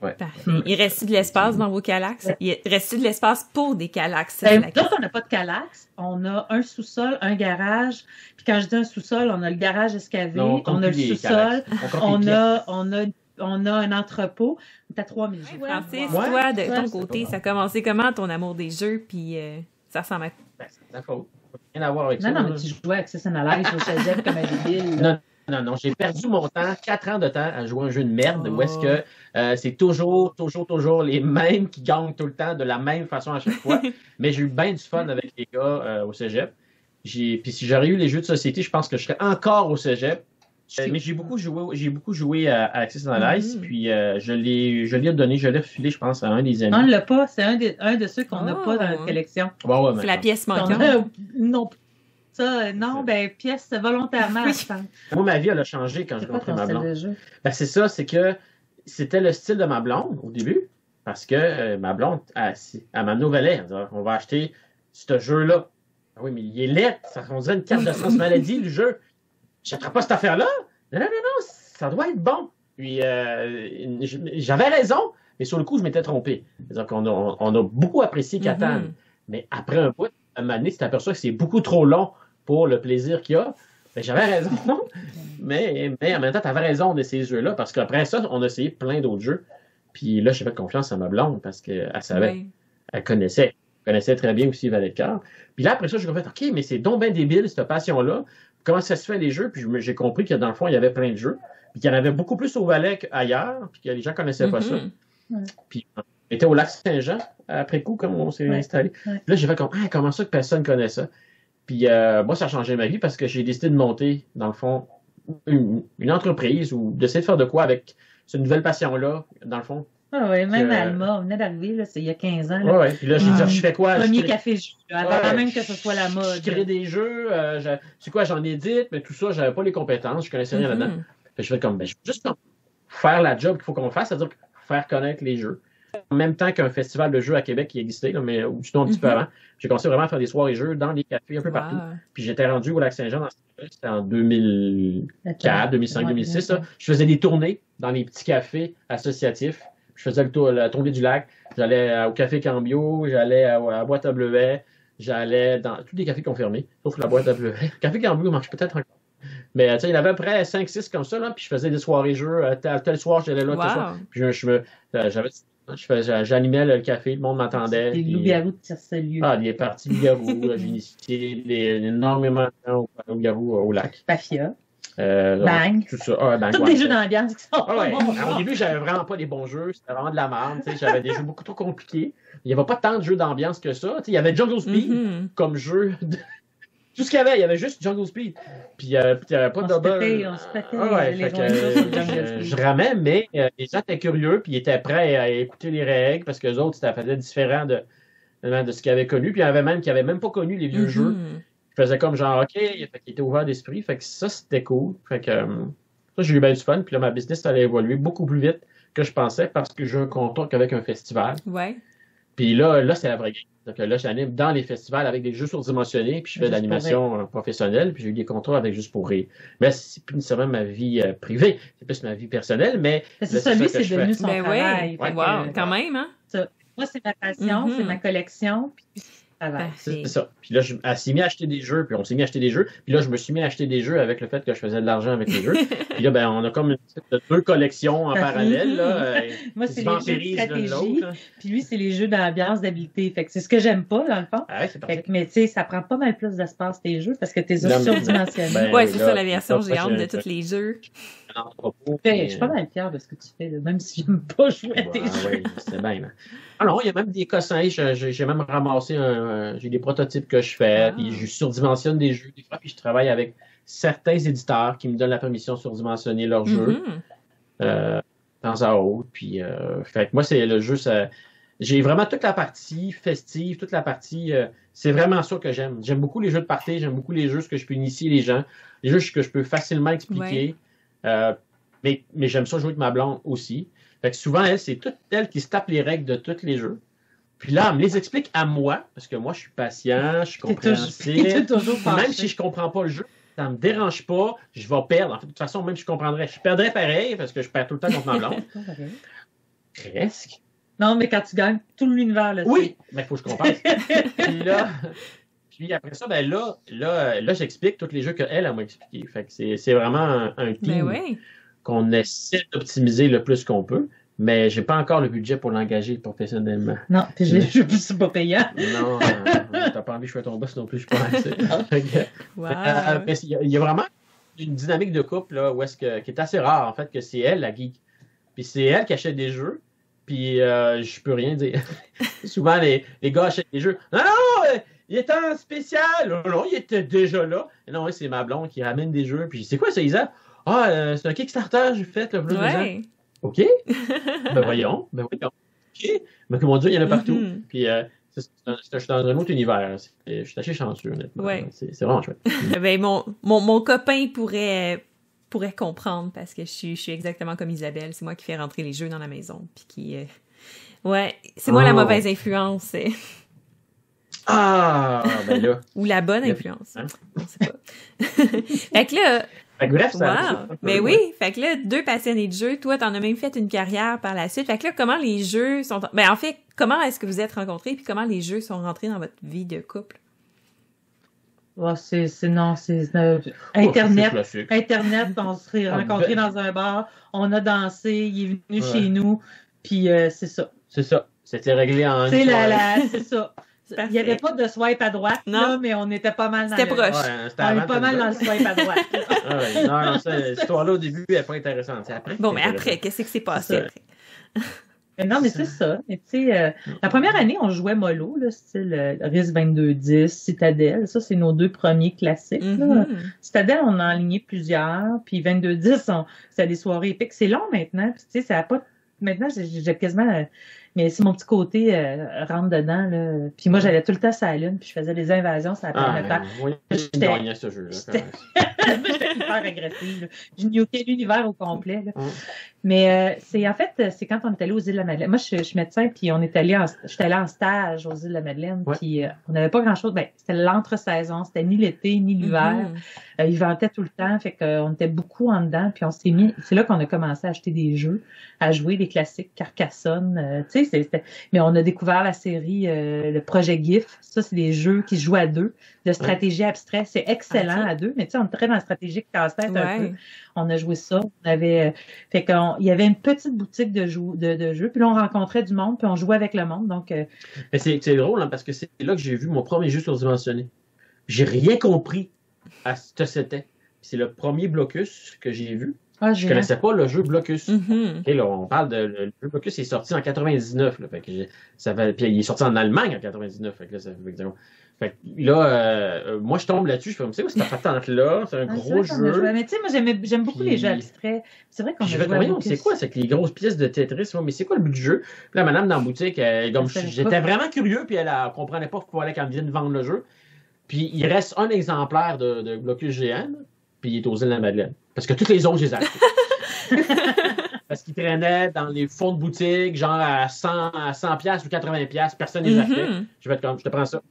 Parfait. Il reste de l'espace dans vos calax? Il reste de l'espace pour des calax? Ben, la on n'a pas de calax. On a un sous-sol, un garage. Puis quand je dis un sous-sol, on a le garage escavé, non, on a le sous-sol. On a, on a, on a un entrepôt. T'as 3000 jeux. Francis, Ouais. toi, de Ouais, ton côté, ça a commencé comment ton amour des jeux? Puis euh, ça ressemble à. Ben, c'est de la faute. Rien à voir avec Non, ça. non, mais là. tu jouais avec Access Analyze au cégep comme un débile. là. Non, non, non, j'ai perdu mon temps, 4 ans de temps à jouer à un jeu de merde où est-ce Oh. que euh, c'est toujours, toujours, toujours les mêmes qui gagnent tout le temps de la même façon à chaque fois. Mais j'ai eu bien du fun avec les gars euh, au cégep. Puis si j'aurais eu les jeux de société, je pense que je serais encore au cégep. Euh, mais j'ai beaucoup joué, j'ai beaucoup joué à, à Access Analyze, Mhm. puis euh, je l'ai, je l'ai donné, je l'ai refilé, je pense, à un des amis. Non, on l'a pas. C'est un, des- un de ceux qu'on n'a Oh. pas dans notre collection. Ouais, C'est la pièce manquante. a- non, ça, euh, non, ben, pièce volontairement. Oui. Moi, ma vie, elle a changé quand j'ai rencontré ma blonde. Ben, c'est ça, c'est que c'était le style de ma blonde au début, parce que euh, ma blonde, elle, elle m'a nouvellé, elle dit on va acheter ce jeu-là. Ah oui, mais il est laid, ça on dirait une carte de sens maladie, le jeu. J'achèterai pas cette affaire-là. Non, non, non, non, ça doit être bon. Puis euh, j'avais raison, mais sur le coup, je m'étais trompé. C'est-à-dire qu'on a, on a beaucoup apprécié Catan, Mhm. mais après un bout, à un moment donné, tu t'aperçois que c'est beaucoup trop long pour le plaisir qu'il y a. Ben, j'avais raison, mais, mais en même temps, tu avais raison de ces jeux-là, parce qu'après ça, on a essayé plein d'autres jeux. Puis là, j'ai fait confiance à ma blonde, parce qu'elle savait, elle connaissait. Elle connaissait très bien aussi Valet de cœur. Puis là, après ça, j'ai fait, OK, mais c'est donc bien débile, cette passion-là. Comment ça se fait, les jeux? Puis je j'ai compris que dans le fond, il y avait plein de jeux. Puis qu'il y en avait beaucoup plus au Valais qu'ailleurs, puis que les gens connaissaient pas ça. Mhm. Puis on était au lac Saint-Jean, après coup, comme on s'est Ouais. installé. Ouais. Puis là, j'ai fait comme, ah, comment ça que personne connaît ça? Puis euh, moi, ça a changé ma vie parce que j'ai décidé de monter, dans le fond, une, une entreprise ou d'essayer de faire de quoi avec cette nouvelle passion-là, dans le fond. Ah ouais, même Alma, on venait d'arriver, là, c'est il y a 15 ans. Là. Ouais, ouais. Puis là, j'ai dit, je fais quoi? Je Premier crée- café jus, avant Ouais, même que ce soit la mode. Je crée des jeux, euh, je- c'est quoi, j'en édite, mais tout ça, j'avais pas les compétences, je connaissais rien Mhm. là-dedans. Je fais comme, ben, je veux juste faire la job qu'il faut qu'on fasse, c'est-à-dire faire connaître les jeux. En même temps qu'un festival de jeux à Québec qui existait, là, mais sinon un petit peu Mhm. avant. J'ai commencé vraiment à faire des soirées jeux dans les cafés un peu partout. Puis j'étais rendu au Lac-Saint-Jean c'était en 2004, 2005, Ouais, 2006. ouais. là. Je faisais des tournées dans les petits cafés associatifs. Je faisais le tour, la tournée du lac. J'allais euh, au Café Cambio, j'allais à, à la boîte à bleuet, j'allais dans tous les cafés fermé, sauf la boîte à bleuet. Le Café Cambio marche peut-être encore. Mais euh, tu sais, il y avait à peu près 5-6 comme ça, là, puis je faisais des soirées jeux. euh, tel, tel soir, j'allais là, tel soir. Wow. Puis je, me, euh, j'avais, j'animais le café, le monde m'entendait. Des puis- loups-garous de tire-salieu. ah, des parties de garou, là, j'ai initié énormément de temps au, au euh, au lac. Mafia. Euh, Bang. Tout ça. Ah, bang, Tous ouais. des jeux d'ambiance qui sont Ah ouais. bons. Au début, j'avais vraiment pas des bons jeux. C'était vraiment de la merde. J'avais des jeux beaucoup trop compliqués. Il n'y avait pas tant de jeux d'ambiance que ça. Il y avait Jungle Speed Mhm. comme jeu. de- Tout ce qu'il y avait, il y avait juste Jungle Speed. Puis, euh, puis il n'y avait pas On de double. pétait, on se pétait Ah ouais, les fait que, je, je ramais, mais euh, les gens étaient curieux, puis ils étaient prêts à écouter les règles parce que les autres, ça faisait différent de, de ce qu'ils avaient connu. Puis il y en avait même qui n'avaient même pas connu les vieux Mhm. jeux. Je faisais comme genre, OK, fait qu'il était ouvert d'esprit. Fait que ça, c'était cool. Fait que euh, ça, j'ai eu bien du fun. Puis là, ma business allait évoluer beaucoup plus vite que je pensais parce que j'ai un contact avec un festival. Ouais. Puis là, là c'est la vraie game. Donc là, j'anime dans les festivals avec des jeux surdimensionnés, puis je fais de l'animation euh, professionnelle, puis j'ai eu des contrats avec Juste pour rire. Mais c'est plus nécessairement ma vie euh, privée, c'est plus ma vie personnelle, mais C'est ça, c'est ça devenu fais. son Ben travail. ouais. Wow, que, quand même, hein? Moi, c'est ma passion, Mhm. c'est ma collection, puis c'est ça. Puis là, je, elle s'est mis à acheter des jeux, puis on s'est mis à acheter des jeux, puis là, je me suis mis à acheter des jeux avec le fait que je faisais de l'argent avec les jeux. Puis là, ben, on a comme une deux collections en parallèle, là. euh, Moi, c'est les jeux de stratégie, puis lui, c'est les jeux d'ambiance, d'habileté. Fait que c'est ce que j'aime pas, dans le fond. Ah Fait que, mais tu sais, ça prend pas mal plus d'espace tes jeux parce que t'es surdimensionnés. Ben, ouais, c'est ça la version géante de tous les jeux. Je suis pas mal fière de ce que tu fais, même si j'aime pas jouer à tes Ouais, jeux. ouais, c'est bien. Ah non, il y a même des cossins. je- je- J'ai même ramassé un. J'ai des prototypes que je fais, Ah. puis je surdimensionne des jeux des fois, puis je travaille avec certains éditeurs qui me donnent la permission de surdimensionner leurs jeux Mhm. euh, de temps à autre. Puis, euh, fait que moi, c'est le jeu, ça. J'ai vraiment toute la partie festive, toute la partie. euh, c'est vraiment ça que j'aime. J'aime beaucoup les jeux de party, j'aime beaucoup les jeux que je peux initier les gens, les jeux que je peux facilement expliquer. Euh, mais mais j'aime ça jouer avec ma blonde aussi. Fait que souvent, elle, c'est toute elle qui se tape les règles de tous les jeux. Puis là, elle me les explique à moi, parce que moi, je suis patient, je suis compréhensif. toujours même si je comprends pas le jeu, ça me dérange pas, je vais perdre. En fait, de toute façon, même si je comprendrais, je perdrais pareil, parce que je perds tout le temps contre ma blonde. Presque. Non, mais quand tu gagnes tout l'univers, là, Oui, mais il faut que je comprenne. puis là, puis après ça, ben là, là, là j'explique tous les jeux qu'elle, elle m'a expliqué. Fait que c'est c'est vraiment un, un Ben team qu'on essaie d'optimiser le plus qu'on peut, mais j'ai pas encore le budget pour l'engager professionnellement. Non, puis je, je, c'est pas payant. Non, euh, t'as pas envie que je sois ton boss non plus, je pense. Que, Wow. euh, mais il y, a- il y a vraiment une dynamique de couple là, où est-ce que, qui est assez rare, en fait, que c'est elle la geek. Puis c'est elle qui achète des jeux, puis euh, je peux rien dire. Souvent, les, les gars achètent des jeux. Non, non, euh, il est en spécial. Non, il était déjà là. Et non, c'est ma blonde qui ramène des jeux. Puis c'est quoi ça, Isa? Ah, euh, c'est un Kickstarter, j'ai fait, le Ouais. OK. ben voyons. Ben voyons. OK. Mais comment dire, il y en a partout. Mhm. Puis euh, je suis dans un autre univers. C'est- Je suis assez chanceux, honnêtement. Ouais. C'est vraiment chouette. Ben, mon, mon, mon copain pourrait, pourrait comprendre parce que je suis, je suis exactement comme Isabelle. C'est moi qui fais rentrer les jeux dans la maison. Puis qui. euh, Ouais, c'est moi la Oh. mauvaise influence. Ah, ben là. Ou la bonne influence. Hein? On sait pas. fait que là, Fait que bref, ça. wow. Mais oui, fait que là, deux passionnés de jeu. Toi, t'en as même fait une carrière par la suite. Fait que là, comment les jeux sont. Ben, en fait, comment est-ce que vous êtes rencontrés puis comment les jeux sont rentrés dans votre vie de couple? Ouais, c'est, c'est, non, c'est, euh, Oh, Internet. Internet, on s'est Ah, rencontrés ben- dans un bar, on a dansé, il est venu Ouais. chez nous, puis euh, c'est ça. C'est ça. C'était réglé en. C'est la, la, c'est ça. Parfait. Il n'y avait pas de swipe à droite, Non. là, mais on était pas mal dans C'était le... proche. Ouais, c'était On est pas mal dans le swipe à droite. Ah ouais, Non, non, ça, cette histoire-là, au début, elle n'est pas intéressante. C'est après. Bon, mais après, qu'est-ce qui s'est passé? après? Mais non, mais c'est ça. Mais tu sais, euh, la première année, on jouait mollo, là, style euh, RIS 2210, Citadel. Ça, c'est nos deux premiers classiques. là. Mhm. Citadel, on a aligné plusieurs. Puis 2210, on... c'est des soirées épiques. C'est long maintenant. Puis tu sais, ça a pas... Maintenant, j'ai j'ai quasiment... Mais si mon petit côté euh, rentre dedans, là. Puis moi, j'allais tout le temps sur la Lune, puis je faisais des invasions sur la Ah, planète Terre. oui, je J'étais- ce jeu-là. j'étais- J'étais hyper agressive. nukais l'univers au complet. là. Mm. Mais euh, c'est en fait, c'est quand on est allé aux îles de la Madeleine. Moi, je, je suis médecin, puis on est allé en, j'étais allé en stage aux îles de la Madeleine, Ouais. puis euh, on n'avait pas grand-chose. Ben, c'était l'entre-saison, c'était ni l'été ni l'hiver. Mhm. Euh, il ventait tout le temps, fait qu'on était beaucoup en dedans, puis on s'est mis. C'est là qu'on a commencé à acheter des jeux, à jouer des classiques Carcassonne. euh, tu sais, mais on a découvert la série, euh, le projet GIF. Ça, c'est des jeux qui se jouent à deux, de stratégie abstrait. C'est excellent à deux, mais tu sais, on est très dans la stratégie casse-tête un peu. On a joué ça. On avait, fait qu'on, il y avait une petite boutique de, jou- de, de jeux, puis là on rencontrait du monde, puis on jouait avec le monde. Donc, euh, Mais c'est c'est drôle, hein, parce que c'est là que j'ai vu mon premier jeu surdimensionné. J'ai rien compris à ce que c'était. C'est le premier Blocus que j'ai vu. ah, Je connaissais pas le jeu Blocus. Mhm. Ok, là, on parle de. Le jeu Blocus est sorti en 99. Là, fait que ça fait, puis il est sorti en Allemagne en 99. Fait que là, ça fait exactement- fait que là, euh, moi, je tombe là-dessus. Je fais, c'est quoi cette patente-là? C'est un Ah, gros jeu. joué. Mais tu sais, moi, j'aime beaucoup Puis- les jeux abstraits. C'est vrai qu'on a joué voyons, c'est quoi? C'est que les grosses pièces de Tetris, moi, mais c'est quoi le but du jeu? Puis là, madame dans la boutique, elle- comme Elle j'étais vraiment curieux, puis elle, ne comprenait pas pourquoi elle vient de vendre le jeu. Puis il reste un exemplaire de, de Blocus GN, puis il est aux îles de la Madeleine. Parce que toutes les autres, je les ai. Parce qu'ils traînaient dans les fonds de boutique, genre à 100, à 100 piastres ou 80 piastres, personne ne les achetait. Mhm. Je vais être comme, je te prends ça.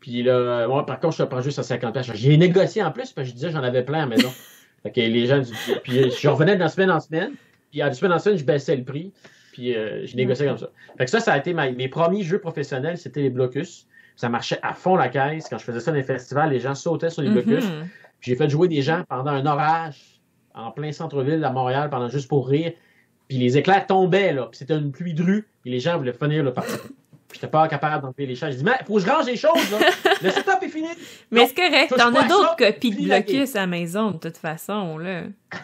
Puis là, moi, par contre, je te prends juste à 50 piastres. J'ai négocié en plus, parce que je disais j'en avais plein à la maison. fait que les gens, puis je revenais de semaine en semaine, puis à de semaine en semaine, je baissais le prix, puis euh, je négociais comme ça. Fait que ça, ça a été ma- mes premiers jeux professionnels, c'était les blocus. Ça marchait à fond la caisse. Quand je faisais ça dans les festivals, les gens sautaient sur les blocus. Mhm. J'ai fait jouer des gens pendant un orage en plein centre-ville à Montréal pendant juste pour rire. Puis les éclairs tombaient, là. Puis c'était une pluie de rue. Et les gens voulaient finir le parti. Puis j'étais pas capable d'enlever les chats. Je dis, mais faut que je range les choses, là. Le setup est fini. Mais c'est correct, t'en as à d'autres copies de blocus à la maison, de toute façon, là.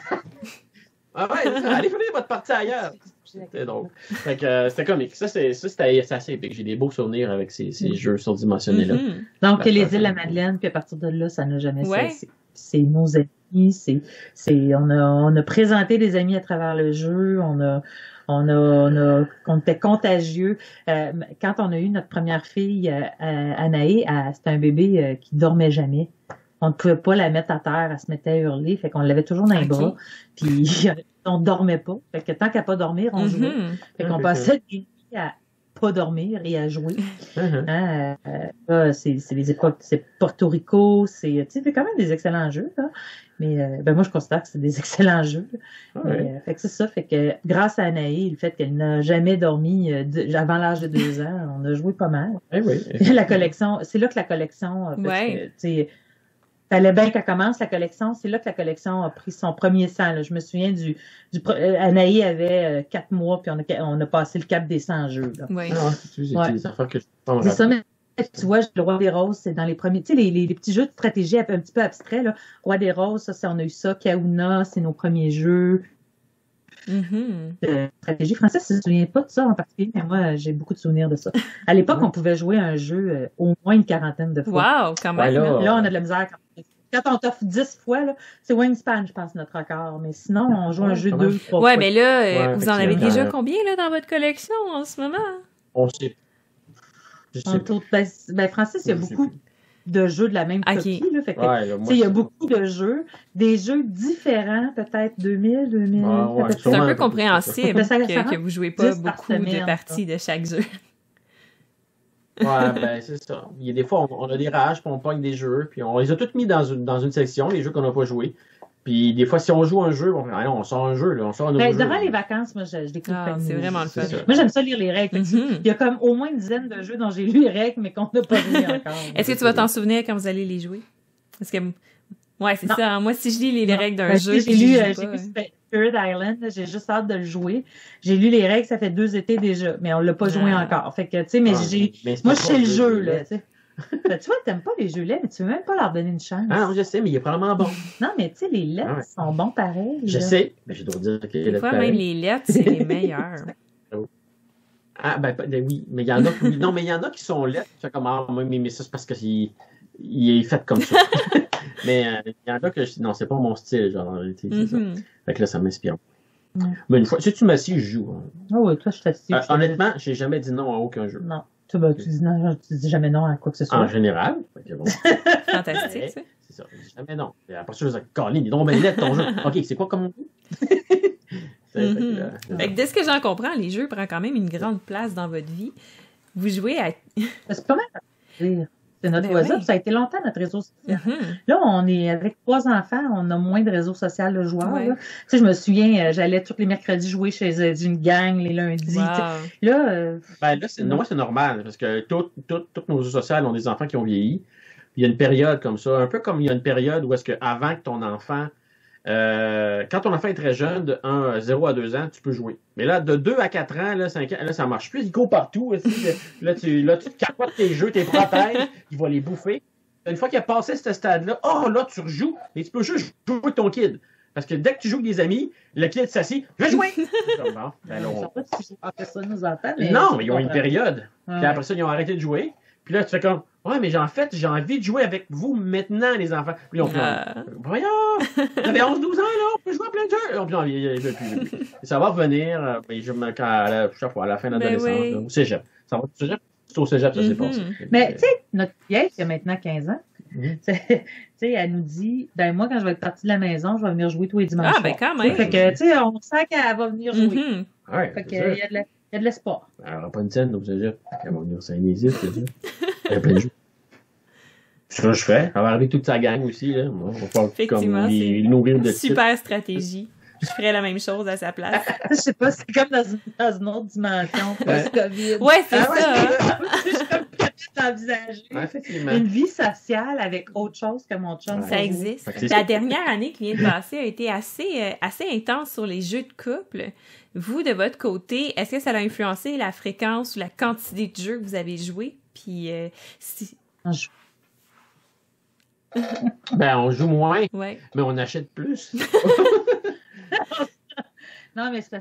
Ah ouais, allez finir votre partie ailleurs. C'était drôle. Fait que euh, c'était comique. Ça, c'est, ça, c'était c'est assez épique. J'ai des beaux souvenirs avec ces, ces Mm. jeux surdimensionnés-là. Mhm. Donc, Ouais, les îles de la ouais. Madeleine, puis à partir de là, ça n'a jamais Ouais. cessé. C'est nos amis, c'est, c'est, on a, on a présenté des amis à travers le jeu, on a, on a, on a, on était contagieux. Euh, quand on a eu notre première fille, euh, euh, Anaï, elle- c'était un bébé euh, qui dormait jamais. On ne pouvait pas la mettre à terre, elle se mettait à hurler, fait qu'on l'avait toujours dans les Ok. bras, puis on dormait pas. Fait que tant qu'à pas dormir, on jouait. Mhm. Fait qu'on passait des nuits à pas dormir et à jouer. Mhm. Hein, euh, là, c'est c'est les époques, c'est Porto Rico, c'est, tu sais, c'est quand même des excellents jeux, là. Mais euh, ben moi, je considère que c'est des excellents jeux. Ouais. Mais, euh, fait que c'est ça, fait que grâce à Anaï, le fait qu'elle n'a jamais dormi de- avant l'âge de deux ans, on a joué pas mal. Eh oui. la collection, c'est là que la collection, Ouais. que, fallait bien qu'elle commence la collection. C'est là que la collection a pris son premier sang. là. Je me souviens du, du euh, Anaï avait euh, quatre mois puis on a, on a passé le cap des 100 jeux. Là. Ouais. Ah, c'est Ouais. des affaires que je ça, mais tu vois, le Roi des Roses, c'est dans les premiers, tu sais, les, les, les petits jeux de stratégie un petit peu abstraits, là. Roi des Roses, ça, c'est- on a eu ça. Kauna, c'est nos premiers jeux De stratégie. Francis, je ne se souvient pas de ça en particulier, mais moi, j'ai beaucoup de souvenirs de ça. À l'époque, on pouvait jouer à un jeu euh, au moins une quarantaine de fois. Wow, quand même. là. Là, on a de la misère. Quand, quand on t'offre 10 fois, là, c'est Wingspan, je pense, notre record. Mais sinon, on joue un jeu deux, même. trois Ouais, fois. mais là, euh, Ouais, vous en avez déjà combien là, dans votre collection en ce moment? On sait. Je sais En pas. tout- ben, ben, Francis, il y a beaucoup plus. De jeux de la même Ok. copie. Là, fait que, Ouais, moi, il y a c'est- beaucoup de jeux, des jeux différents, peut-être 2000, 2000. Ouais, C'est un peu compréhensible ça. que, que vous jouez pas 10 par beaucoup de parties de chaque jeu. Ouais, ben c'est ça. Il y a des fois, on, on a des rages, puis on pogne des jeux, puis on les a tous mis dans une, dans une section, les jeux qu'on n'a pas joués. Puis des fois, si on joue un jeu, on, on sort un jeu, là, on sort un nouveau Ben, jeu. durant les vacances, moi, je, je découvre Ah, c'est vraiment le fun. Moi, j'aime ça lire les règles. Mhm. Il y a comme au moins une dizaine de jeux dont j'ai lu les règles, mais qu'on n'a pas joué encore. Est-ce que tu vas t'en souvenir quand vous allez les jouer? Parce que, ouais, c'est ça. hein. Moi, si je lis les, règles d'un Ben, jeu, j'ai lu, joue euh, pas, ouais. Spirit Island, j'ai juste hâte de le jouer. J'ai lu les règles, ça fait deux étés déjà, mais on l'a pas joué Ah. encore. Fait que, tu sais, mais Ah, j'ai, moi, je sais le jeu, là, tu sais. Ben, tu vois, t'aimes pas les jeux laits, mais tu veux même pas leur donner une chance. Ah non, je sais, mais il est probablement bon. Non, mais tu sais, les laits Ah ouais. sont bons pareil. Je là. sais, mais je dois dire qu'il Des fois, même les lettres, c'est les meilleurs. Ah, ben, ben oui, mais il y en a, qui- non, mais il y en a qui sont lettres. Tu fais comme, ah, moi, mais mais ça, c'est parce qu'il il est fait comme ça. mais euh, il y en a que je non, c'est pas mon style, genre, en réalité, c'est ça. Mhm. Fait que là, ça m'inspire. Mais une fois, si tu m'assis, je joue. hein. Ah oui, toi, je t'assiste. Euh, honnêtement, j'ai jamais dit non à aucun jeu. Non. Tu, ben, tu dis non, tu dis jamais non à quoi que ce soit. En général. Bon, Fantastique, ça. c'est ça. Je dis jamais non. Et après ça, je dis, Colin, il est donc laid, ton jeu. OK, c'est quoi comme Fait que de ce que j'en comprends, les jeux prennent quand même une grande place dans votre vie. Vous jouez à. C'est pas mal notre Ben voisin, oui. puis ça a été longtemps notre réseau social. Mhm. Là, on est avec trois enfants, on a moins de réseau social de joueurs. Ouais. là. Tu sais, je me souviens, euh, j'allais tous les mercredis jouer chez euh, une gang, les lundis. Wow. Là, euh, Ben là, c'est, moi, c'est normal, parce que tout- tout- toutes nos réseaux sociaux ont des enfants qui ont vieilli. Il y a une période comme ça, un peu comme il y a une période où est-ce que avant que ton enfant, euh, quand ton enfant est très jeune, de 1, à 0 à 2 ans, tu peux jouer. Mais là, de 2 à 4 ans, là, 5 ans, là, ça marche plus. Il court partout. Là, tu, là, tu te capotes tes jeux, tes protèges, il va les bouffer. Une fois qu'il a passé ce stade-là, oh, là, tu rejoues, et tu peux juste jouer avec ton kid. Parce que dès que tu joues avec des amis, le kid s'assit, je vais jouer! Ben on on- on. Mais non, mais ils ont une période. Ouais. Puis après ça, ils ont arrêté de jouer. Puis là, tu fais comme, ouais, mais en fait, j'ai envie de jouer avec vous maintenant, les enfants. Puis là, on fait, Ah. voyons, vous avez 11-12 ans, là, on peut jouer à plein de jeux. Puis là, il y a- il y a plus, il y a plus. Et ça va revenir, euh, mais je me, quand, à la, chaque fois, à la fin de Ben l'adolescence, oui. au cégep. Ça va au cégep? C'est au cégep, ça s'est passé. Mais tu sais, notre vieille qui a maintenant 15 ans, tu sais, elle nous dit ben moi, quand je vais être partie de la maison, je vais venir jouer tous les dimanches. Ah, ben quand même. Fait que, tu sais, on sent qu'elle va venir jouer. Ouais, Fait c'est qu'il ça. y a de la- il y a de l'espoir. Elle n'aura pas une scène au cégep. Elle va venir saigner ici, c'est ça. Il y a plein de jeux. C'est ce que je fais. Elle va arriver toute sa gang aussi, là. On va Effectivement, comme les, c'est nourrir de titres. Super stratégie. Je ferais la même chose à sa place. Je sais pas, c'est comme dans une, dans une autre dimension, post-COVID. Ouais, c'est Ah ouais, ça. hein. Je suis comme peut-être d'envisager Ouais, effectivement. une vie sociale avec autre chose que mon chum. Ouais. Ça existe. La dernière année qui vient de passer a été assez, euh, assez intense sur les jeux de couple. Vous, de votre côté, est-ce que ça a influencé la fréquence ou la quantité de jeux que vous avez joué? Puis, euh, si... Je- Ben, on joue moins, ouais. mais on achète plus. Non, mais c'est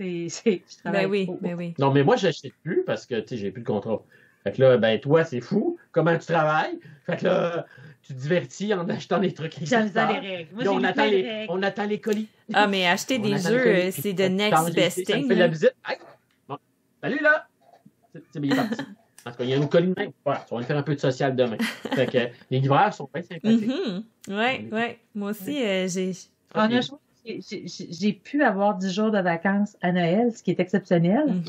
Je travaille Ben oui, ben oui. Non, mais moi, j'achète plus parce que, tu sais, j'ai plus de contrat. Fait que là, ben, toi, c'est fou. Comment tu travailles? Fait que là, tu te divertis en achetant des trucs J'aime ça les règles. Moi, on, j'ai attend les, règles. on attend les colis. Ah, mais acheter On des jeux, c'est de next best Ça me thing. fait de la hein. visite. Hey! Bon. Salut, là! C'est bien parti. En tout cas, il y a colis de même. Voilà, on va faire un peu de social demain. Fait que les livreurs sont bien sympathiques. Mhm. Ouais, ouais. Moi aussi, euh, j'ai. On joué- j'ai- pu avoir 10 jours de vacances à Noël, ce qui est exceptionnel, Mhm.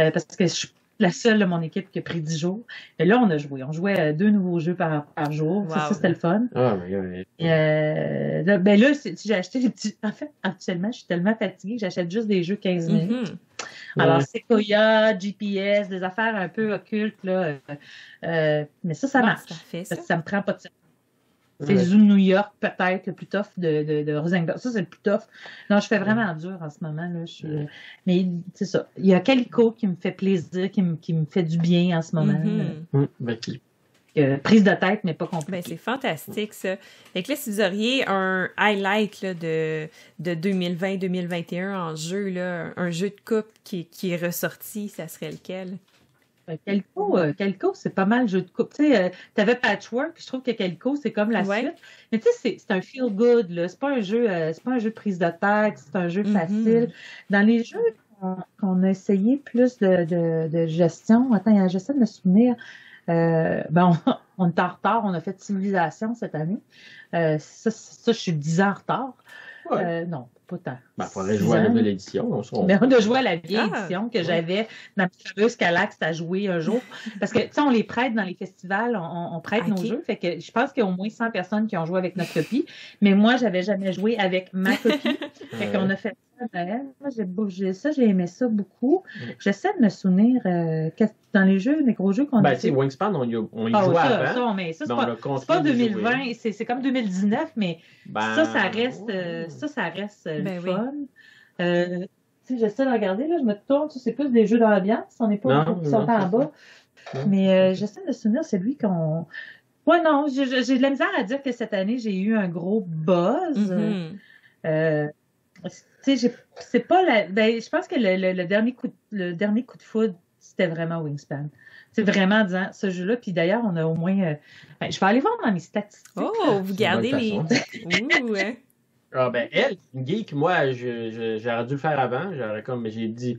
euh, parce que je suis la seule de mon équipe qui a pris 10 jours. Et là, on a joué. On jouait euh, deux nouveaux jeux par, par jour. Ça, Wow. ça, c'était le fun. Ah, mais, euh, là, ben là, j'ai acheté des petits. En fait, actuellement, je suis tellement fatiguée que j'achète juste des jeux 15 minutes. Mhm. Alors, Ouais. Sequoia, GPS, des affaires un peu occultes, là. euh, mais ça, ça Ah, marche. Ça, ça me prend pas de temps. C'est Ouais. Zoo New York, peut-être, le plus tough de, de, de Rosengard. Ça, c'est le plus tough. Non, je fais vraiment dur en ce moment. Là. Je suis, Mais c'est ça. Il y a Calico qui me fait plaisir, qui me, qui me fait du bien en ce moment. Mhm. Hum, ben, qui- Euh, prise de tête, mais pas Ben, compliquée. c'est fantastique, ça. Fait que là, si vous auriez un highlight là, de, de 2020-2021 en jeu, là, un jeu de couple qui, qui est ressorti, ça serait lequel? Euh, Calico, euh, Calico, c'est pas mal jeu de couple. Tu sais, euh, t'avais Patchwork, je trouve que Calico, c'est comme la Ouais. suite. Mais tu sais, c'est- un feel good, là. C'est pas un jeu, euh, c'est pas un jeu de prise de tête, c'est un jeu Mhm. facile. Dans les jeux qu'on qu'on a essayé plus de, de, de gestion, attends, j'essaie de me souvenir. Euh, ben, on, on est en retard, on a fait Civilisation cette année. Euh, ça, ça, je suis 10 ans en retard. Ouais. Euh, non, pas tant. Ben, faudrait jouer à la nouvelle édition. On sera- Mais on a joué à la vieille Ah, édition que ouais. j'avais dans ma fameuse Calax à jouer un jour. Parce que, tu sais, on les prête dans les festivals, on, on prête nos jeux. Fait que je pense qu'il y a au moins 100 personnes qui ont joué avec notre copie. Mais moi, j'avais jamais joué avec ma copie. fait qu'on a fait Noël. Moi, j'ai ça, j'ai aimé ça beaucoup. J'essaie de me souvenir euh, dans les jeux, les gros jeux qu'on Ben, a tu sais, fait. Wingspan, on y, on y Ah, jouait ça, avant. ça, mais ça, c'est pas, l'a c'est continué pas de jouer. 2020, c'est c'est comme 2019, mais Ben, ça, ça reste, euh, ça, ça reste euh, Ben le oui. fun. Euh, tu sais, j'essaie de regarder, là, je me tourne, c'est plus des jeux d'ambiance, on n'est pas Non, non, en bas. Non. Mais euh, j'essaie de me souvenir, c'est lui qu'on. Ouais, non, j'ai de la misère à dire que cette année, j'ai eu un gros buzz. Mhm. Euh, tu sais, j'ai- c'est pas la. Ben, je pense que le, le- le dernier coup de, le dernier coup de foudre, c'était vraiment Wingspan. C'est vraiment en disant ce jeu-là. Puis d'ailleurs, on a au moins. euh, ben, je vais aller voir dans mes statistiques. Oh, vous gardez les. Ouh, hein. Ah ben elle, une geek, moi, j'aurais dû le faire avant. J'aurais comme j'ai dit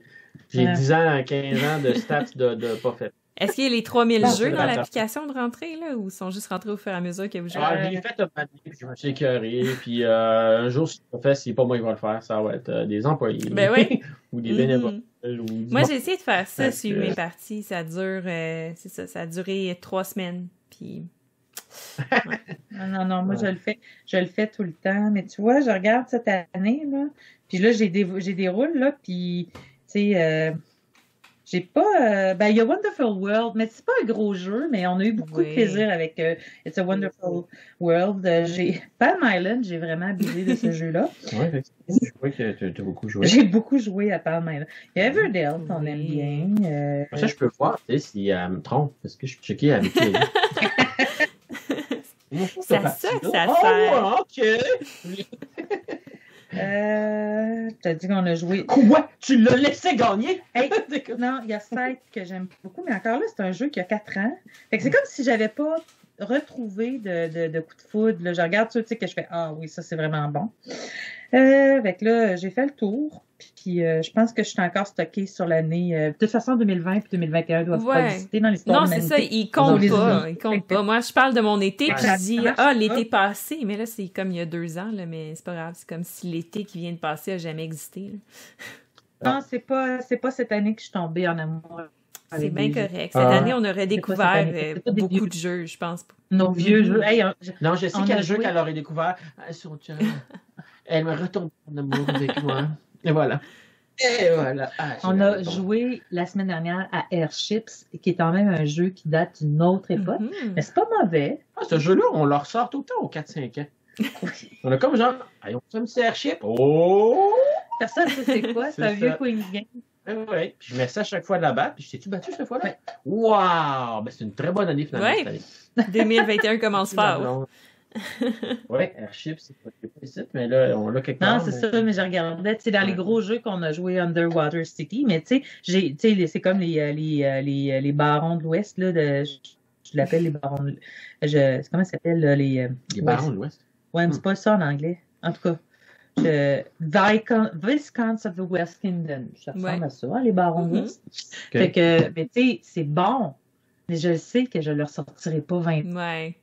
j'ai Ouais. 10 ans, 15 ans de stats de, de pas fait. Est-ce qu'il y a les 3000 Bon, jeux dans l'application de rentrée, là, ou sont juste rentrés au fur et à mesure que vous jouez? Ah, je l'ai fait un puis je me suis écœuré. Puis euh, un jour, si je le fais, c'est pas moi qui va le faire, ça va être euh, des employés. Ben oui. ou des bénévoles. Ou du Moi, j'ai essayé de faire ça, que- mes parties. Ça dure, euh, c'est ça, ça a duré trois semaines. Puis, Non, non, non, moi, Ouais. je le fais, je le fais tout le temps. Mais tu vois, je regarde cette année, là, puis là, j'ai des, j'ai des rôles, là, puis, tu sais, euh, j'ai pas, euh, ben, il y a Wonderful World, mais c'est pas un gros jeu, mais on a eu beaucoup Oui. de plaisir avec euh, It's a Wonderful World. Euh, j'ai, Palm Island, j'ai vraiment abusé de ce jeu-là. Ouais, effectivement, je vois que tu as beaucoup joué. J'ai beaucoup joué à Palm Island. Il y a Everdale, qu'on Oui. aime bien. euh, Ça, je peux voir, tu sais, si elle me trompe, parce que je suis checké avec elle. À ça que ça oh, sert. ok. Euh, t'as dit qu'on a joué. Quoi? Tu l'as laissé gagner? Hey, non, il y a Sight que j'aime beaucoup, mais encore là, c'est un jeu qui a 4 ans. Fait que c'est comme si j'avais pas retrouvé de, de, de coup de foudre. Là, je regarde ça, tu sais, que je fais Ah oui, ça c'est vraiment bon. Euh, fait que là, j'ai fait le tour. Puis euh, je pense que je suis encore stockée sur l'année. euh, de toute façon, 2020 puis 2021 doivent pas Ouais. exister dans l'histoire non, de c'est ça, l'humanité. il compte Non, les pas. pas. Moi, je parle de mon été, puis je dis, ah, pas. l'été passé. Mais là, c'est comme il y a deux ans, là, mais c'est pas grave. C'est comme si l'été qui vient de passer a jamais existé. là. Non, c'est pas, c'est pas cette année que je suis tombée en amour. C'est bien correct. Cette Ah. année, on aurait découvert euh, pas beaucoup vieux. de jeux, je pense. Nos vieux Mhm. jeux. Hey, on- je- Non, je sais quel a jeu joué. qu'elle aurait découvert. Ah. Elle me retombe en amour avec moi. Et voilà. Et voilà. Ah, On a joué la semaine dernière à Airships, qui est quand même un jeu qui date d'une autre époque. Mhm. Mais c'est pas mauvais. Ah, ce jeu-là, on le ressort tout le temps aux 4-5 ans. on a comme genre, allez, on fait un petit airship. Oh! Personne ne sait c'est quoi. C'est un vieux ça. Queen's Game. Ouais. Puis je mets ça à chaque fois de la batte. Puis je t'ai-tu battu cette fois-là? Wow! Ben, c'est une très bonne année finalement. Ouais. cette année. 2021 commence fort. ouais, airship, c'est pas, c'est ici, mais là, on l'a quelque Non, part. c'est mais- ça, mais je regardais, tu sais, dans les gros jeux qu'on a joué Underwater City, mais tu sais, c'est comme les, euh, les, euh, les, euh, les barons de l'Ouest, là, de, je, je l'appelle les barons de, je, comment ça s'appelle, là, les, Les barons de l'Ouest? ouais, mais Hmm. c'est pas ça en anglais. En tout cas, je, Viscounts of the West Kingdom, ça ressemble Ouais. à ça, hein, les barons de Mhm. l'Ouest. Fait que, mais tu sais, c'est bon, mais je sais que je le ressortirai pas 20 Ouais.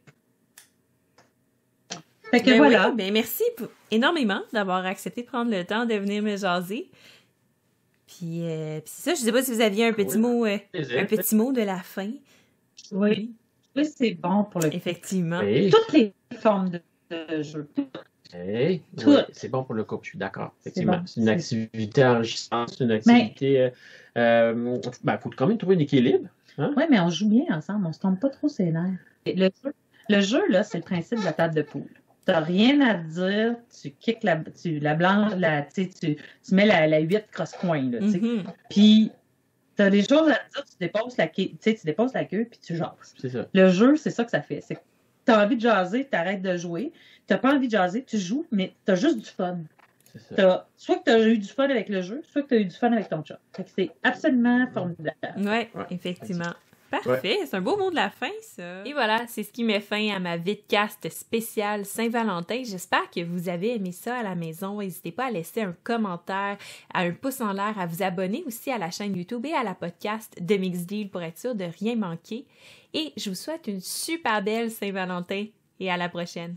Fait que Ben voilà. oui, ben merci énormément d'avoir accepté de prendre le temps de venir me jaser. Puis, euh, puis c'est ça, je sais pas si vous aviez un petit Oui. mot, euh, un petit mot de la fin. Oui. Oui, c'est bon pour le Effectivement. Toutes les formes de, de jeu. hey, Tout. ouais, c'est bon pour le couple, je suis d'accord. Effectivement. bon. C'est une activité enrichissante, c'est une activité. euh, euh, ben, faut quand même trouver un équilibre. Oui, mais on joue bien ensemble, on se tombe pas trop nerfs. Le jeu, le jeu, là, c'est le principe de la table de poule. T'as rien à dire, tu kicks la, tu, la blanche, la, tu, tu, tu mets la, la 8 cross-coin, tu. Mhm. Puis, t'as des choses à dire, tu déposes la, queue- tu tu déposes la queue, puis tu jases. C'est ça. Le jeu, c'est ça que ça fait. C'est que t'as envie de jaser, t'arrêtes de jouer. T'as pas envie de jaser, tu joues, mais t'as juste du fun. C'est ça. T'as, soit que t'as eu du fun avec le jeu, soit que t'as eu du fun avec ton chat. C'est absolument formidable. Ouais, Ouais. effectivement. Parfait, c'est un beau mot de la fin, ça. Et voilà, c'est ce qui met fin à ma vidcast spéciale Saint-Valentin. J'espère que vous avez aimé ça à la maison. N'hésitez pas à laisser un commentaire, à un pouce en l'air, à vous abonner aussi à la chaîne YouTube et à la podcast de Mix Deal pour être sûr de rien manquer. Et je vous souhaite une super belle Saint-Valentin et à la prochaine.